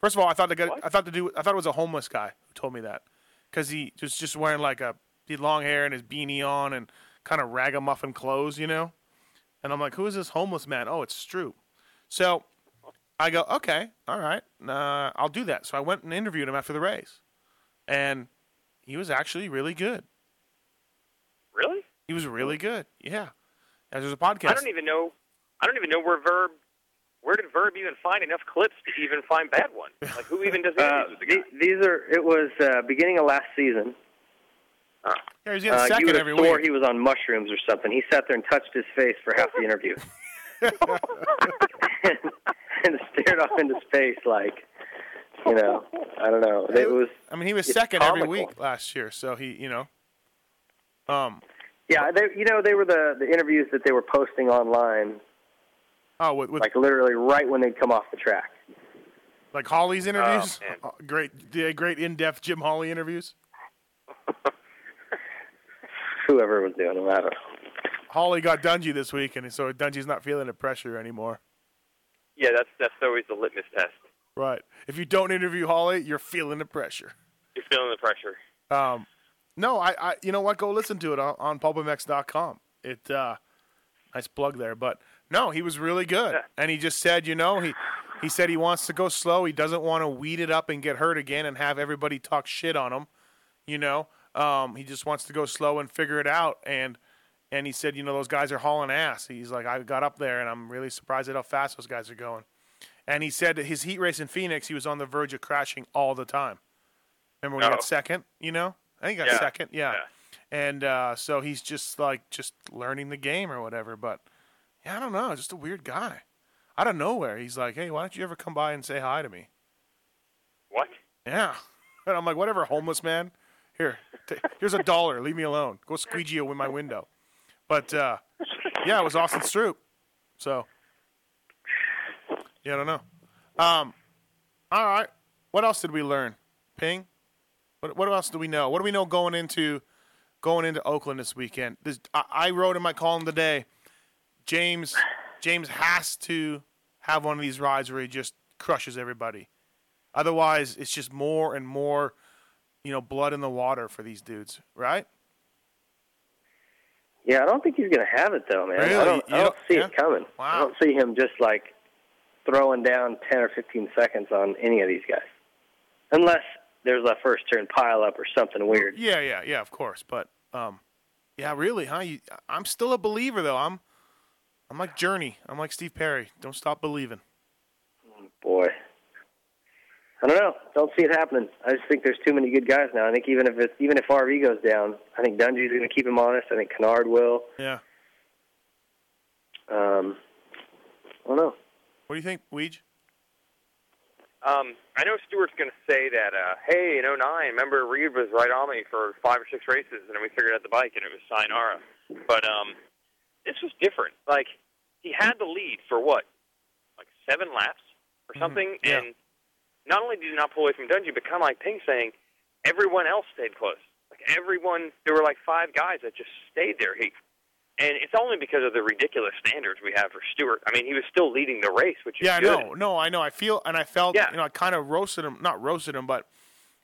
first of all, I thought the guy, I thought the dude, I thought it was a homeless guy who told me that because he was just wearing like a he had long hair and his beanie on and kind of ragamuffin clothes, you know. And I'm like, who is this homeless man? Oh, it's Stroupe. So I go, okay, all right, uh, I'll do that. So I went and interviewed him after the race, and he was actually really good. Really? He was really good. Yeah. Yeah, There's a podcast. I don't even know. I don't even know where Verb. Where did Verb even find enough clips to even find bad one? Like who even does uh, interviews with the guy? the- these are it was uh, beginning of last season. Yeah, Uh, you second would every have swore week. he was on mushrooms or something. He sat there and touched his face for half the interview. and, and stared off into space like, you know, I don't know. It was. I mean, he was second every week last year, so he, you know, um, Yeah, they, you know, they were the the interviews that they were posting online, oh, with, with like literally right when they'd come off the track. like Holley's interviews, man. Uh, great, yeah, great in-depth Jim Holley interviews. Whoever was doing them, I don't know. Holley got Dungey this week, and so Dungey's not feeling the pressure anymore. Yeah, that's that's always the litmus test. Right. If you don't interview Holley, you're feeling the pressure. You're feeling the pressure. Um, no, I, I, you know what? Go listen to it on, on pulpmx.com. It, uh, nice plug there. But no, he was really good, and he just said, you know, he, he said he wants to go slow. He doesn't want to weed it up and get hurt again and have everybody talk shit on him. You know, um, he just wants to go slow and figure it out. And and he said, you know, those guys are hauling ass. He's like, I got up there, and I'm really surprised at how fast those guys are going. And he said that his heat race in Phoenix, he was on the verge of crashing all the time. Remember when he Oh. got second? You know, I think he got Yeah. second. Yeah. And uh, so he's just like just learning the game or whatever. But yeah, I don't know, just a weird guy. Out of nowhere, he's like, "Hey, why don't you ever come by and say hi to me?" What? Yeah. And I'm like, "Whatever, homeless man. Here, t- here's a dollar. Leave me alone. Go squeegee in my window." But uh, yeah, it was Austin Stroupe. So yeah, I don't know. Um, all right. What else did we learn? Ping. What What else do we know? What do we know going into going into Oakland this weekend? This, I, I wrote in my column today. James James has to have one of these rides where he just crushes everybody. Otherwise, it's just more and more, you know, blood in the water for these dudes, right? Yeah, I don't think he's going to have it though, man. Really? I don't, I don't see yeah? it coming. Wow. I don't see him just like throwing down ten or fifteen seconds on any of these guys, unless there's a first turn pile up or something weird. Yeah, yeah, yeah, of course. But um, yeah, really, huh? You, I'm still a believer though. I'm I'm like Journey. I'm like Steve Perry. Don't stop believing. Boy, I don't know. Don't see it happening. I just think there's too many good guys now. I think even if it's even if RV goes down, I think Dungey's going to keep him honest. I think Canard will. Yeah. Um, I don't know. What do you think, Weege? Um, I know Stewart's going to say that, uh, hey, in 09, remember Reed was right on me for five or six races, and then we figured out the bike, and it was sayonara. But um, this was different. Like, he had the lead for what, like seven laps or something, yeah. and not only did he not pull away from Dungey, but kind of like Ping saying, everyone else stayed close. Like, everyone, there were like five guys that just stayed there. He, and it's only because of the ridiculous standards we have for Stewart. I mean, he was still leading the race, which is Yeah, I good. know. No, I know. I feel and I felt. Yeah. You know, I kind of roasted him. Not roasted him, but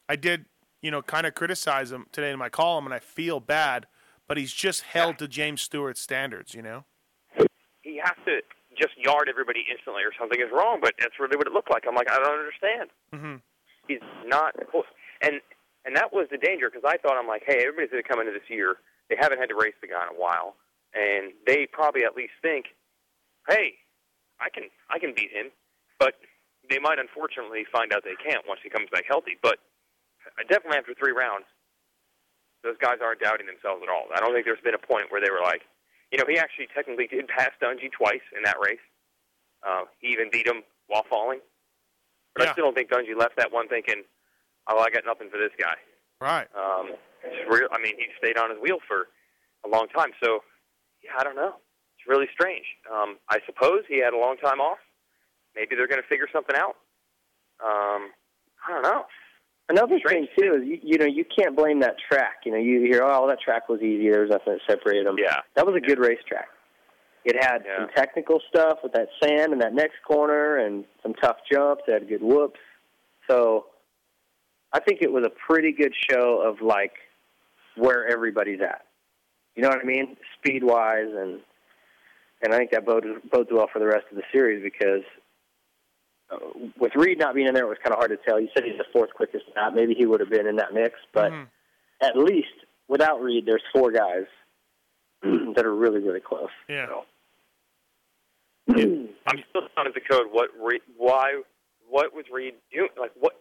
I did. You know, kind of criticize him today in my column, and I feel bad. But he's just held to James Stewart's standards. You know. he has to just yard everybody instantly or something is wrong, but that's really what it looked like. I'm like, I don't understand. Mm-hmm. He's not, and and that was the danger because I thought I'm like, hey, everybody's going to come into this year. They haven't had to race the guy in a while, and they probably at least think, hey, I can I can beat him, but they might unfortunately find out they can't once he comes back healthy. But uh, definitely after three rounds, those guys aren't doubting themselves at all. I don't think there's been a point where they were like, you know, he actually technically did pass Dungey twice in that race. Uh, he even beat him while falling. But I still don't think Dungey left that one thinking, oh, I got nothing for this guy. Right. Um, it's real. I mean, he stayed on his wheel for a long time. So, yeah, I don't know. It's really strange. Um, I suppose he had a long time off. Maybe they're going to figure something out. Um, I don't know. Another thing too is you, you know you can't blame that track. You know you hear oh that track was easy. There was nothing that separated them. Yeah, that was a good racetrack. It had some technical stuff with that sand in that next corner and some tough jumps. It had good whoops. So I think it was a pretty good show of like where everybody's at. You know what I mean, speed wise, and and I think that bodes bodes well for the rest of the series because with Reed not being in there, it was kind of hard to tell. You said he's the fourth quickest not. Maybe he would have been in that mix, but Mm-hmm. at least without Reed, there's four guys that are really, really close. Yeah. I'm still not at the code. What? Re- why? What was Reed doing? Like what?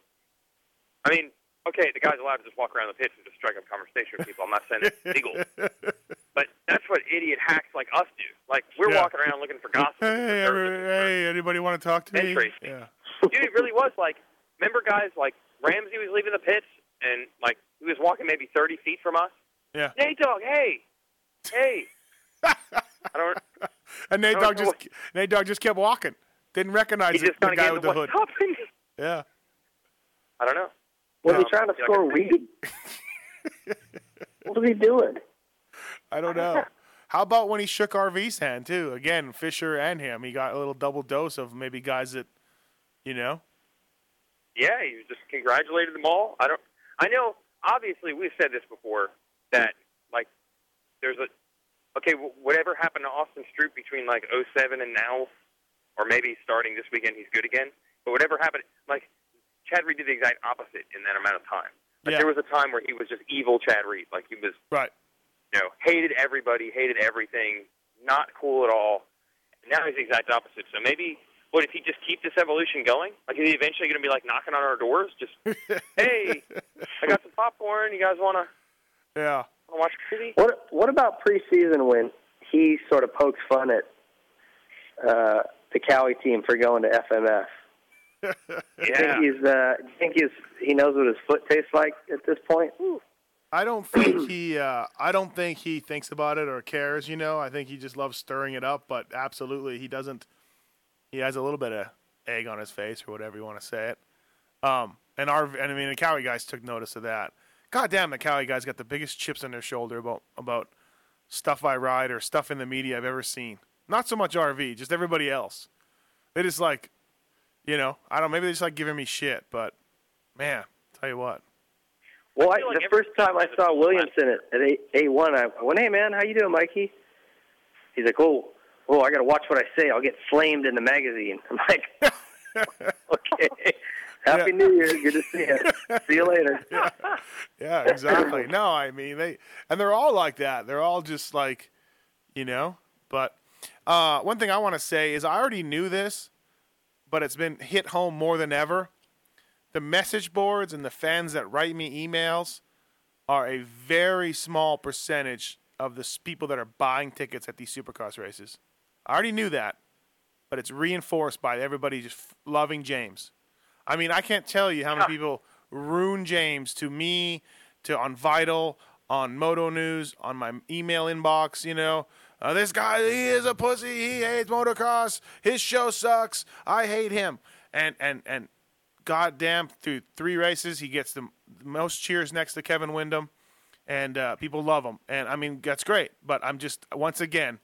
I mean, okay, the guy's allowed to just walk around the pits and just strike up conversation with people. I'm not saying it's legal, but that's what idiot hacks like us do. Like we're Yeah. walking around looking for gossip. Hey, every, hey, anybody want to talk to me? Yeah. Dude, it really was like. Remember, guys, like Ramsey was leaving the pits, and like he was walking maybe 30 feet from us. Yeah. Nate Dog, hey, hey. I don't. And Nate don't just Nate Dogg just kept walking. Didn't recognize He the, the guy with the hood. up. Yeah. I don't know. Was he trying to Yeah, score weed? what was he doing? I don't know. How about when he shook RV's hand too? Again, Fisher and him. He got a little double dose of maybe guys that, you know. Yeah, he just congratulated them all. I don't. I know. Obviously, we've said this before that like there's a okay. Whatever happened to Austin Stroupe between like '07 and now, or maybe starting this weekend, he's good again. But whatever happened, like Chad Reed did the exact opposite in that amount of time. Like Yeah. there was a time where he was just evil Chad Reed. Like he was, Right. you know, hated everybody, hated everything, not cool at all. And now he's the exact opposite. So maybe, what if he just keep this evolution going? Like is he eventually going to be like knocking on our doors? Just, hey, I got some popcorn. You guys want to Yeah. watch TV? What What about preseason when he sort of pokes fun at uh, the Kawi team for going to FMF? Do you think he's uh, do you think he's he knows what his foot tastes like at this point? I don't think he. Uh, I don't think he thinks about it or cares. You know, I think he just loves stirring it up. But absolutely, he doesn't. He has a little bit of egg on his face, or whatever you want to say it. Um, and our, and I mean, the Kawi guys took notice of that. God damn, the Kawi guys got the biggest chips on their shoulder about about stuff I ride or stuff in the media I've ever seen. Not so much RV, just everybody else. They just like, you know, I don't. Maybe they just like giving me shit. But man, tell you what. Well, I, the first time I saw Williamson at, at A one, I went, "Hey man, how you doing, Mikey?" He's like, "Oh, oh, I got to watch what I say. I'll get flamed in the magazine." I'm like, "Okay, Happy New Year. Good to see you. see you later." Yeah, exactly. no, I mean they, and they're all like that. They're all just like, you know. But Uh, one thing I want to say is I already knew this, but it's been hit home more than ever. The message boards and the fans that write me emails are a very small percentage of the people that are buying tickets at these supercross races. I already knew that, but it's reinforced by everybody just loving James. I mean, I can't tell you how many people ruin James to me, to on Vital, on Moto News, on my email inbox. You know, uh, this guy he is a pussy. He hates motocross. His show sucks. I hate him. And and and goddamn, through three races, he gets the most cheers next to Kevin Windham, and uh, people love him. And I mean, that's great. But I'm just once again,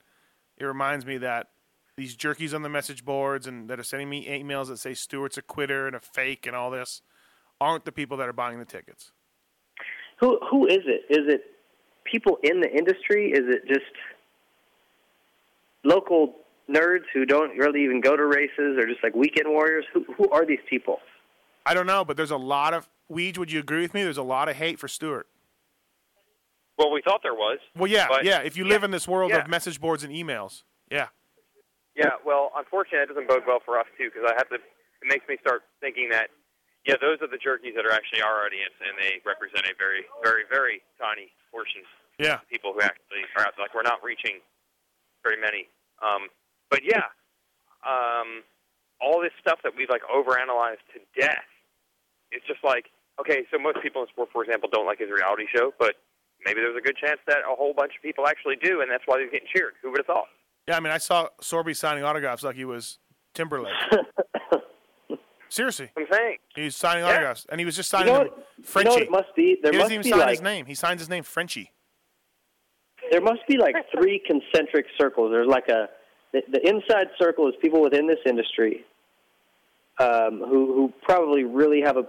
it reminds me that these jerkies on the message boards and that are sending me emails that say Stewart's a quitter and a fake and all this aren't the people that are buying the tickets. Who who is it? Is it people in the industry? Is it just local nerds who don't really even go to races or just like weekend warriors? Who who are these people? I don't know, but there's a lot of Weege. Would you agree with me? There's a lot of hate for Stewart. Well, we thought there was. Well, yeah, but- yeah. If you live in this world yeah. of message boards and emails, yeah. Yeah, well, unfortunately, that doesn't bode well for us too, because I have to. It makes me start thinking that, yeah, those are the jerkies that are actually our audience, and they represent a very, very, very tiny portion Yeah. of people who actually are out. Like we're not reaching very many. Um, but yeah, um, all this stuff that we've like overanalyzed to death. It's just like, okay, so most people in sport, for example, don't like his reality show, but maybe there's a good chance that a whole bunch of people actually do, and that's why he's getting cheered. Who would have thought? Yeah, I mean, I saw Sorby signing autographs like he was Timberlake. Seriously. I'm saying. He was signing Yeah. autographs, and he was just You signing know them what- you know Frenchie. what it must be? There he must doesn't even be sign like his name. He signs his name Frenchie. There must be like three concentric circles. There's like a the, the inside circle is people within this industry um, who who probably really have a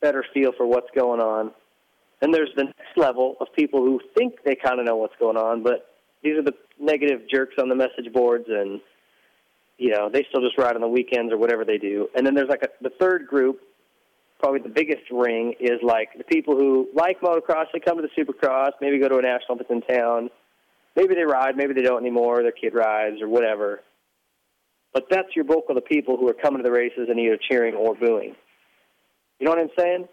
better feel for what's going on. Then there's the next level of people who think they kind of know what's going on, but these are the negative jerks on the message boards, and you know they still just ride on the weekends or whatever they do. And then there's like a, the third group, probably the biggest ring is like the people who like motocross. They come to the Supercross, maybe go to a national that's in town. Maybe they ride, maybe they don't anymore. Their kid rides or whatever. But that's your bulk of the people who are coming to the races and either cheering or booing. You know what I'm saying?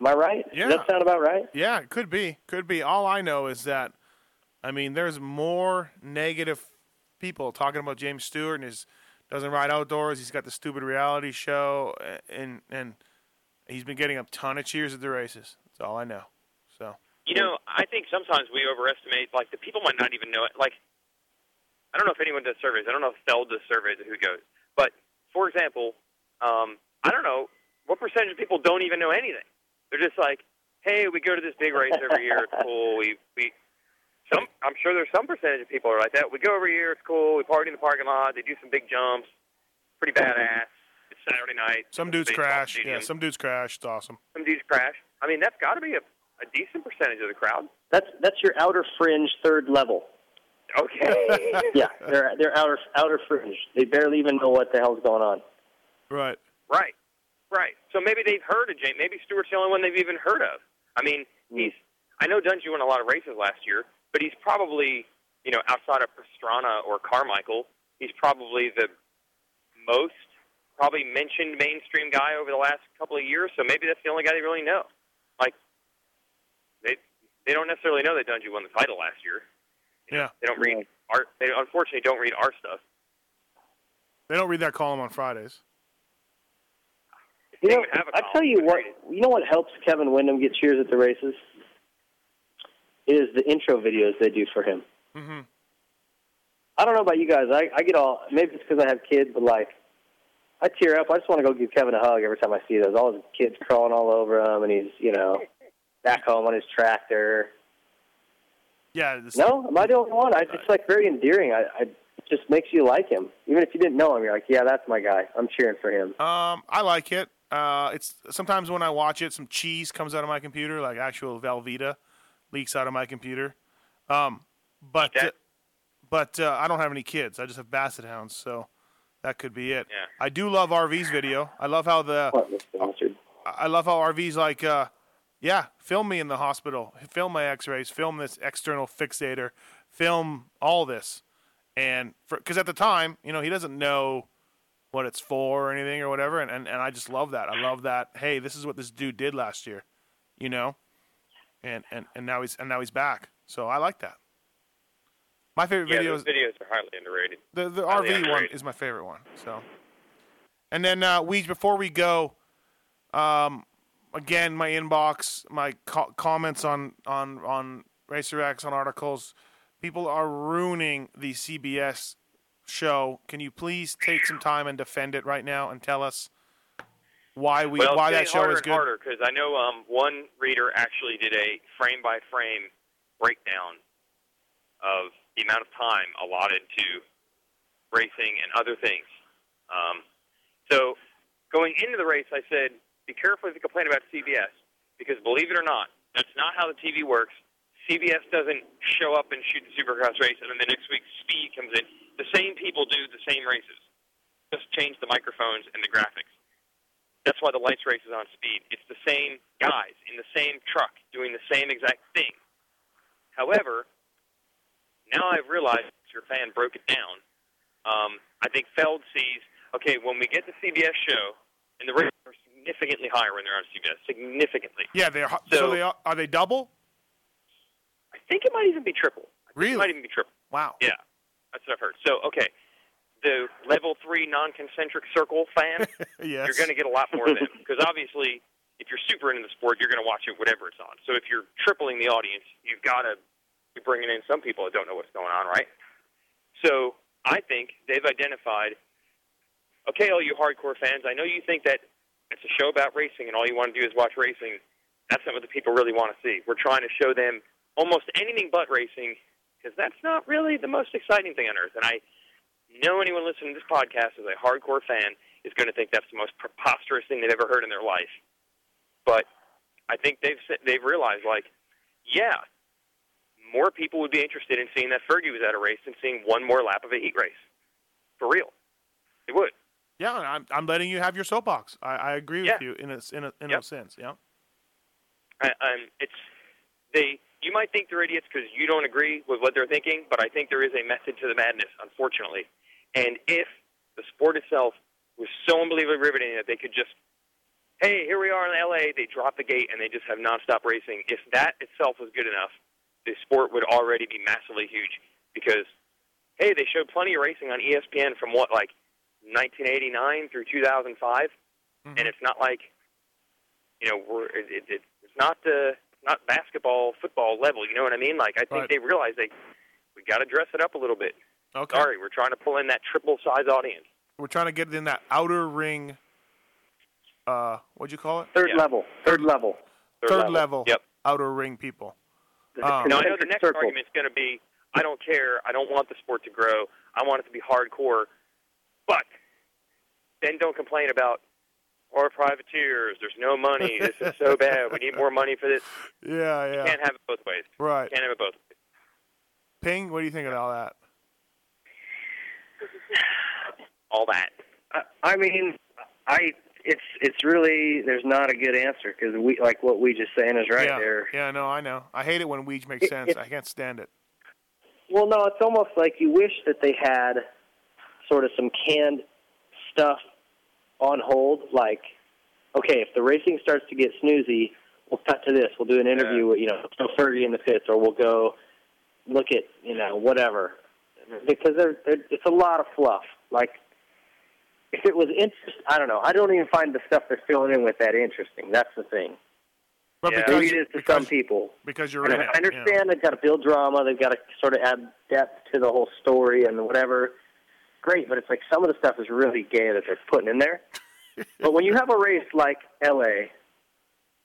Am I right? Yeah. Does that sound about right? Yeah, it could be. Could be. All I know is that, I mean, there's more negative people talking about James Stewart and his doesn't ride outdoors. He's got the stupid reality show, and and he's been getting a ton of cheers at the races. That's all I know. So You know, I think sometimes we overestimate. Like the people might not even know it. Like I don't know if anyone does surveys. I don't know if Feld does surveys who goes. But for example, um, I don't know what percentage of people don't even know anything. They're just like, hey, we go to this big race every year. It's cool. We we some. I'm sure there's some percentage of people are like that. We go every year. It's cool. We party in the parking lot. They do some big jumps. Pretty badass. It's Saturday night. some dudes Baseball crash. stadium. Yeah, some dudes crash. It's awesome. some dudes crash. I mean, that's got to be a, a decent percentage of the crowd. That's that's your outer fringe third level. Okay. yeah, they're they're outer outer fringe. They barely even know what the hell's going on. Right. Right, right. So maybe they've heard of James. Maybe Stewart's the only one they've even heard of. I mean, hmm. he's. I know Dungey won a lot of races last year, but he's probably, you know, outside of Pastrana or Carmichael, he's probably the most probably mentioned mainstream guy over the last couple of years. So maybe that's the only guy they really know. Like, they they don't necessarily know that Dungey won the title last year. Yeah. They don't read our. They unfortunately don't read our stuff. They don't read that column on Fridays. You know, I tell you what. You know what helps Kevin Windham get cheers at the races? Is the intro videos they do for him. Mm-hmm. I don't know about you guys. I, I get all maybe it's because I have kids, but like I tear up. I just want to go give Kevin a hug every time I see those. All his kids crawling all over him, and he's you know back home on his tractor. Yeah. This, No, am I the only one? I just like very endearing. I, I just makes you like him, even if you didn't know him. You're like, yeah, that's my guy. I'm cheering for him. Um, I like it. Uh, it's sometimes when I watch it, some cheese comes out of my computer, like actual Velveeta leaks out of my computer. Um, but uh, but uh, I don't have any kids. I just have basset hounds, so that could be it. Yeah. I do love RV's video. I love how the I love how RV's like, uh, yeah, film me in the hospital, film my X-rays, film this external fixator, film all this, and because at the time, you know, he doesn't know what it's for or anything or whatever, and, and and I just love that. I love that. Hey, this is what this dude did last year, you know, and and and now he's and now he's back. So I like that. My favorite yeah, video those is videos are highly underrated. the the Highly RV one is my favorite one. So, and then uh, we before we go, um, again my inbox, my co- comments on on on Racer X on articles, people are ruining the CBS show. Can you please take some time and defend it right now and tell us why we well, why that show harder is good? harder because I know um, one reader actually did a frame by frame breakdown of the amount of time allotted to racing and other things. Um, so going into the race, I said, be careful if you complain about CBS because believe it or not, that's not how the TV works. CBS doesn't show up and shoot the Supercross race, and then the next week Speed comes in. The same people do the same races, just change the microphones and the graphics. That's why the lights race is on Speed. It's the same guys in the same truck doing the same exact thing. However, now I've realized your fan broke it down. Um, I think Feld sees okay when we get the CBS show, and the rates are significantly higher when they're on CBS, significantly. Yeah, they're so, So- they are, are they double? I think it might even be triple. Really? It might even be triple. Wow. Yeah, that's what I've heard. So, okay, the level three non-concentric circle fan, Yes. you're going to get a lot more of them because obviously, if you're super into the sport, you're going to watch it whatever it's on. So, if you're tripling the audience, you've got to be bringing in some people that don't know what's going on, right? So, I think they've identified. Okay, all you hardcore fans, I know you think that it's a show about racing and all you want to do is watch racing. That's not what the people really want to see. We're trying to show them almost anything but racing because that's not really the most exciting thing on earth. And I know anyone listening to this podcast as a hardcore fan is going to think that's the most preposterous thing they've ever heard in their life. But I think they've they've realized like, yeah, more people would be interested in seeing that Fergie was at a race than seeing one more lap of a heat race. For real, they would. Yeah, I'm, I'm letting you have your soapbox. I, I agree with Yeah. you in a in a in Yep. a sense. Yeah. I, um, it's they. You might think they're idiots because you don't agree with what they're thinking, but I think there is a method to the madness, unfortunately. And if the sport itself was so unbelievably riveting that they could just, hey, here we are in LA, they drop the gate and they just have nonstop racing. If that itself was good enough, the sport would already be massively huge because, hey, they showed plenty of racing on ESPN from what like 1989 through 2005, and it's not like you know, we're it, it, it, it's not the not basketball, football level. You know what I mean? Like I think Right. they realize they we got to dress it up a little bit. Okay. Sorry, we're trying to pull in that triple size audience. We're trying to get in that outer ring. Uh, what'd you call it? Third level. Third level. Third, level. Yep. Outer ring people. The Um, now I know the next circle. argument's going to be, I don't care. I don't want the sport to grow. I want it to be hardcore. But then don't complain about or privateers. There's no money. This is so bad. We need more money for this. Yeah, yeah. You Can't have it both ways. Right. Can't have it both ways. Ping, what do you think of all that? All that. I, I mean, I it's it's really there's not a good answer because we like what we just saying is right yeah. there. Yeah, no, I know. I hate it when Weege makes It- sense. it- I can't stand it. Well, no, it's almost like you wish that they had sort of some canned stuff on hold. Like, okay, if the racing starts to get snoozy, we'll cut to this. We'll do an interview with you know Fergie in the pits, or we'll go look at you know whatever. Because they're, they're, it's a lot of fluff. Like, if it was interest, I don't know. I don't even find the stuff they're filling in with that interesting. That's the thing. But Yeah. because, Maybe it is to some people. because you're And in I it. understand they've got to build drama, they've got to sort of add depth to the whole story and whatever. Great, but it's like some of the stuff is really gay that they're putting in there. but when you have a race like LA,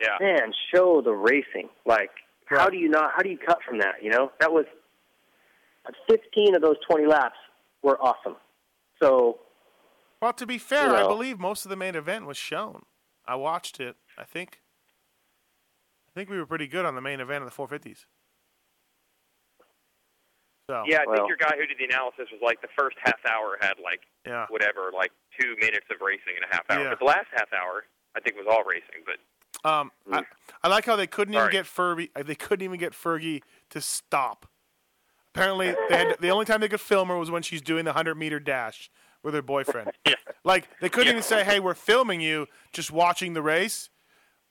Yeah. man, show the racing. Like, how do you not? How do you cut from that? You know, that was 15 of those 20 laps were awesome. So Well, to be fair, You I believe most of the main event was shown. I watched it. I think. I think we were pretty good on the main event of the 450s. So Yeah, I Well- think your guy who did the analysis was like the first half hour had like yeah, whatever, like two minutes of racing in a half hour. Yeah. But the last half hour, I think, was all racing. But Um, I, I like how they couldn't even get Furby. uh, They couldn't even get Fergie to stop. Apparently, they had the only time they could film her was when she's doing the hundred meter dash with her boyfriend. yeah. Like they couldn't even say, "Hey, we're filming you," just watching the race.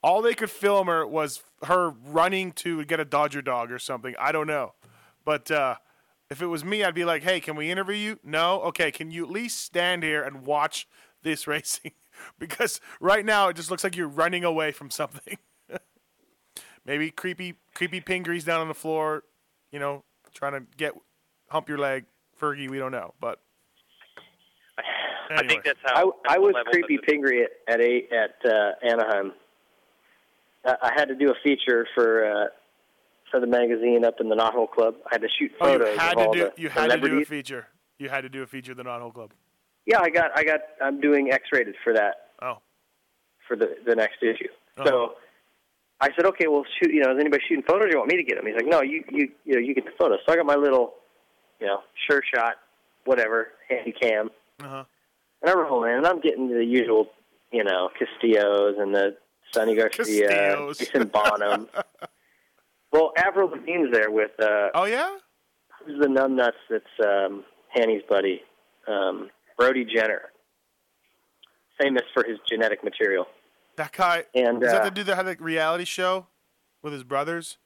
All they could film her was her running to get a Dodger dog or something. I don't know, but uh, if it was me, I'd be like, "Hey, can we interview you?" No, okay. Can you at least stand here and watch this racing? because right now it just looks like you're running away from something. Maybe creepy, creepy Pingree's down on the floor, you know, trying to get hump your leg. Fergie, we don't know, but I think that's how. I, I was creepy Pingree at at, eight, at uh, Anaheim. I, I had to do a feature for uh, for the magazine up in the Knothole Club. I had to shoot oh, photos you had of to all do the you had to do a feature. You had to do a feature of the Knothole Club. Yeah, I got I got I'm doing X-rated for that. Oh. For the the next issue. Oh. So I said, okay, well, shoot. You know, is anybody shooting photos? Or you want me to get them? He's like, no, you you you know, you get the photos. So I got my little, you know, sure shot, whatever, handy cam, Uh-huh. And I roll in, and I'm getting the usual, you know, Castillos and the Sonny Garcia, Castillos. Jason Bonham. well, Avril Lavigne's there with. uh Oh yeah. Who's the numbnuts? That's um, Hanny's buddy, um, Brody Jenner, famous for his genetic material. That guy. And is that uh, the dude that had the reality show with his brothers?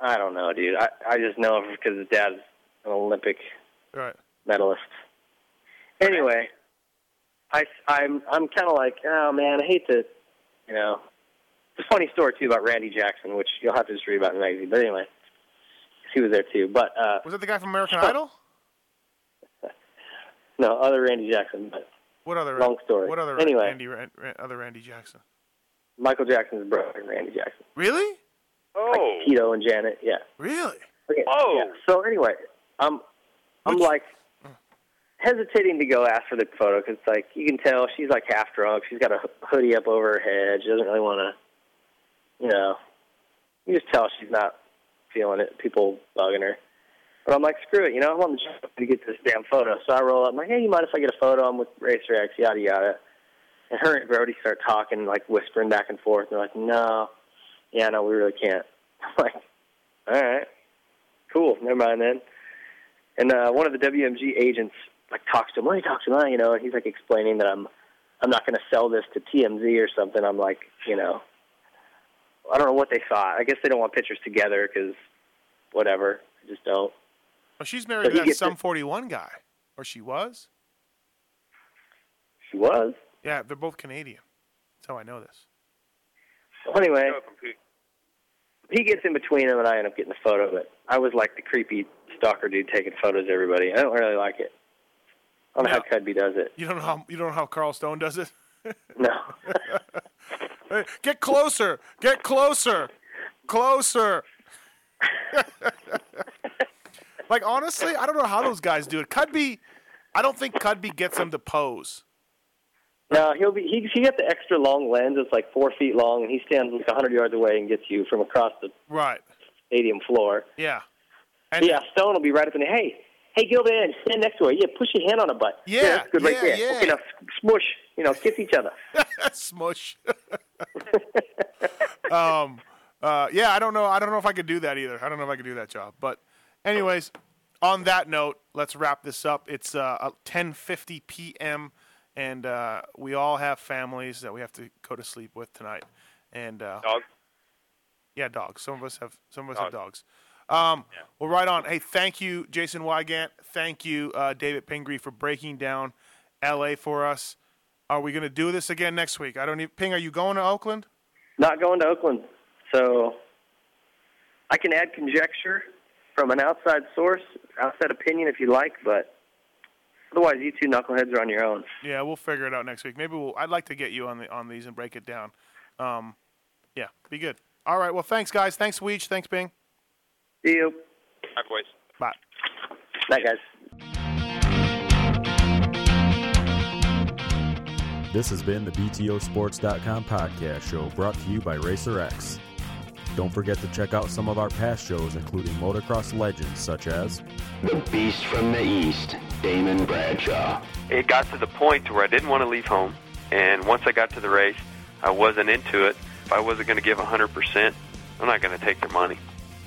I don't know, dude. I I just know him because his dad's an Olympic Right. medalist. Anyway, I I'm I'm kind of like, oh man, I hate to, you know. It's a funny story too about Randy Jackson, which you'll have to just read about in the magazine. But anyway, he was there too. But uh, Was that the guy from American Idol? no, other Randy Jackson. But What other Long story. What other Anyway. Randy Ran, Ran, other Randy Jackson? Michael Jackson's brother, Randy Jackson. Really? Oh. Tito and Janet, yeah. Really? Okay, Oh. yeah. So anyway, I'm I'm like hesitating to go ask for the photo because like you can tell she's like half drunk. She's got a hoodie up over her head. She doesn't really want to, you know. You just tell she's not feeling it. People bugging her. But I'm like, screw it. You know, I'm to get this damn photo. So I roll up. I'm like, hey, you mind if I get a photo? I'm with Racer X, yada yada. And her and Brody start talking, like whispering back and forth. And They're like, no, yeah, no, we really can't. I'm like, all right, cool, never mind then. And uh, one of the WMG agents like talks to him. What are you talking about? You know, and he's like explaining that I'm I'm not going to sell this to TMZ or something. I'm like, you know, I don't know what they thought. I guess they don't want pictures together because whatever. I just don't. Oh, she's married So to he that gets Sum it- 41 guy, or she was. She was. Yeah, they're both Canadian. That's how I know this. Well, anyway, oh, he gets in between him and I end up getting the photo. But I was like the creepy stalker dude taking photos of everybody. I don't really like it. I don't know how Cudby does it. You don't know how you don't know how Carl Stone does it. No. Get closer. Get closer. Closer. like honestly, I don't know how those guys do it. Cudby, I don't think Cudby gets them to pose. No, he'll be. He he got the extra long lens. It's like four feet long, and he stands like a hundred yards away and gets you from across the Right. stadium floor. Yeah. yeah, Stone will be right up in the hey, hey Gildan, stand next to her. Yeah, push your hand on her butt. Yeah, that's good right yeah, there. yeah. Okay, now smush. You know, kiss each other. Smush. um. Uh. Yeah. I don't know. I don't know if I could do that either. I don't know if I could do that job. But, anyways, on that note, let's wrap this up. It's uh 10:50 p.m. and uh, we all have families that we have to go to sleep with tonight. And uh, Dog. Yeah, dogs. Some of us have. Some of us have dogs. Um, Well, right on. Hey, thank you, Jason Weigandt. Thank you, uh, David Pingree, for breaking down L.A. for us. Are we going to do this again next week? I don't even. Ping, are you going to Oakland? Not going to Oakland, so I can add conjecture from an outside source, outside opinion if you like, but otherwise, you two knuckleheads are on your own. Yeah, we'll figure it out next week. Maybe we'll. I'd like to get you on the on these and break it down. Um, yeah, be good. All right. Well, thanks, guys. Thanks, Weech. Thanks, Bing. See you. Hi, boys. Bye. Night, guys. This has been the BTOsports.com podcast show brought to you by Racer X. Don't forget to check out some of our past shows, including motocross legends such as The Beast from the East, Damon Bradshaw. it got to the point to where I didn't want to leave home. And once I got to the race, I wasn't into it. If I wasn't going to give 100%, I'm not going to take their money.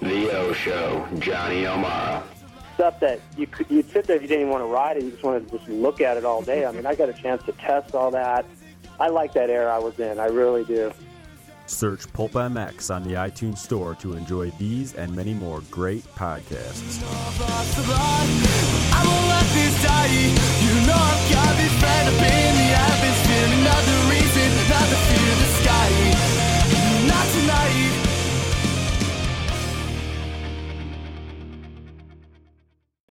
The O Show, Johnny O'Mara. Stuff that you could you'd sit there if you didn't want to ride it, you just wanted to just look at it all day. I mean, I got a chance to test all that. I like that era I was in. I really do. Search Pulp MX on the iTunes Store to enjoy these and many more great podcasts. You know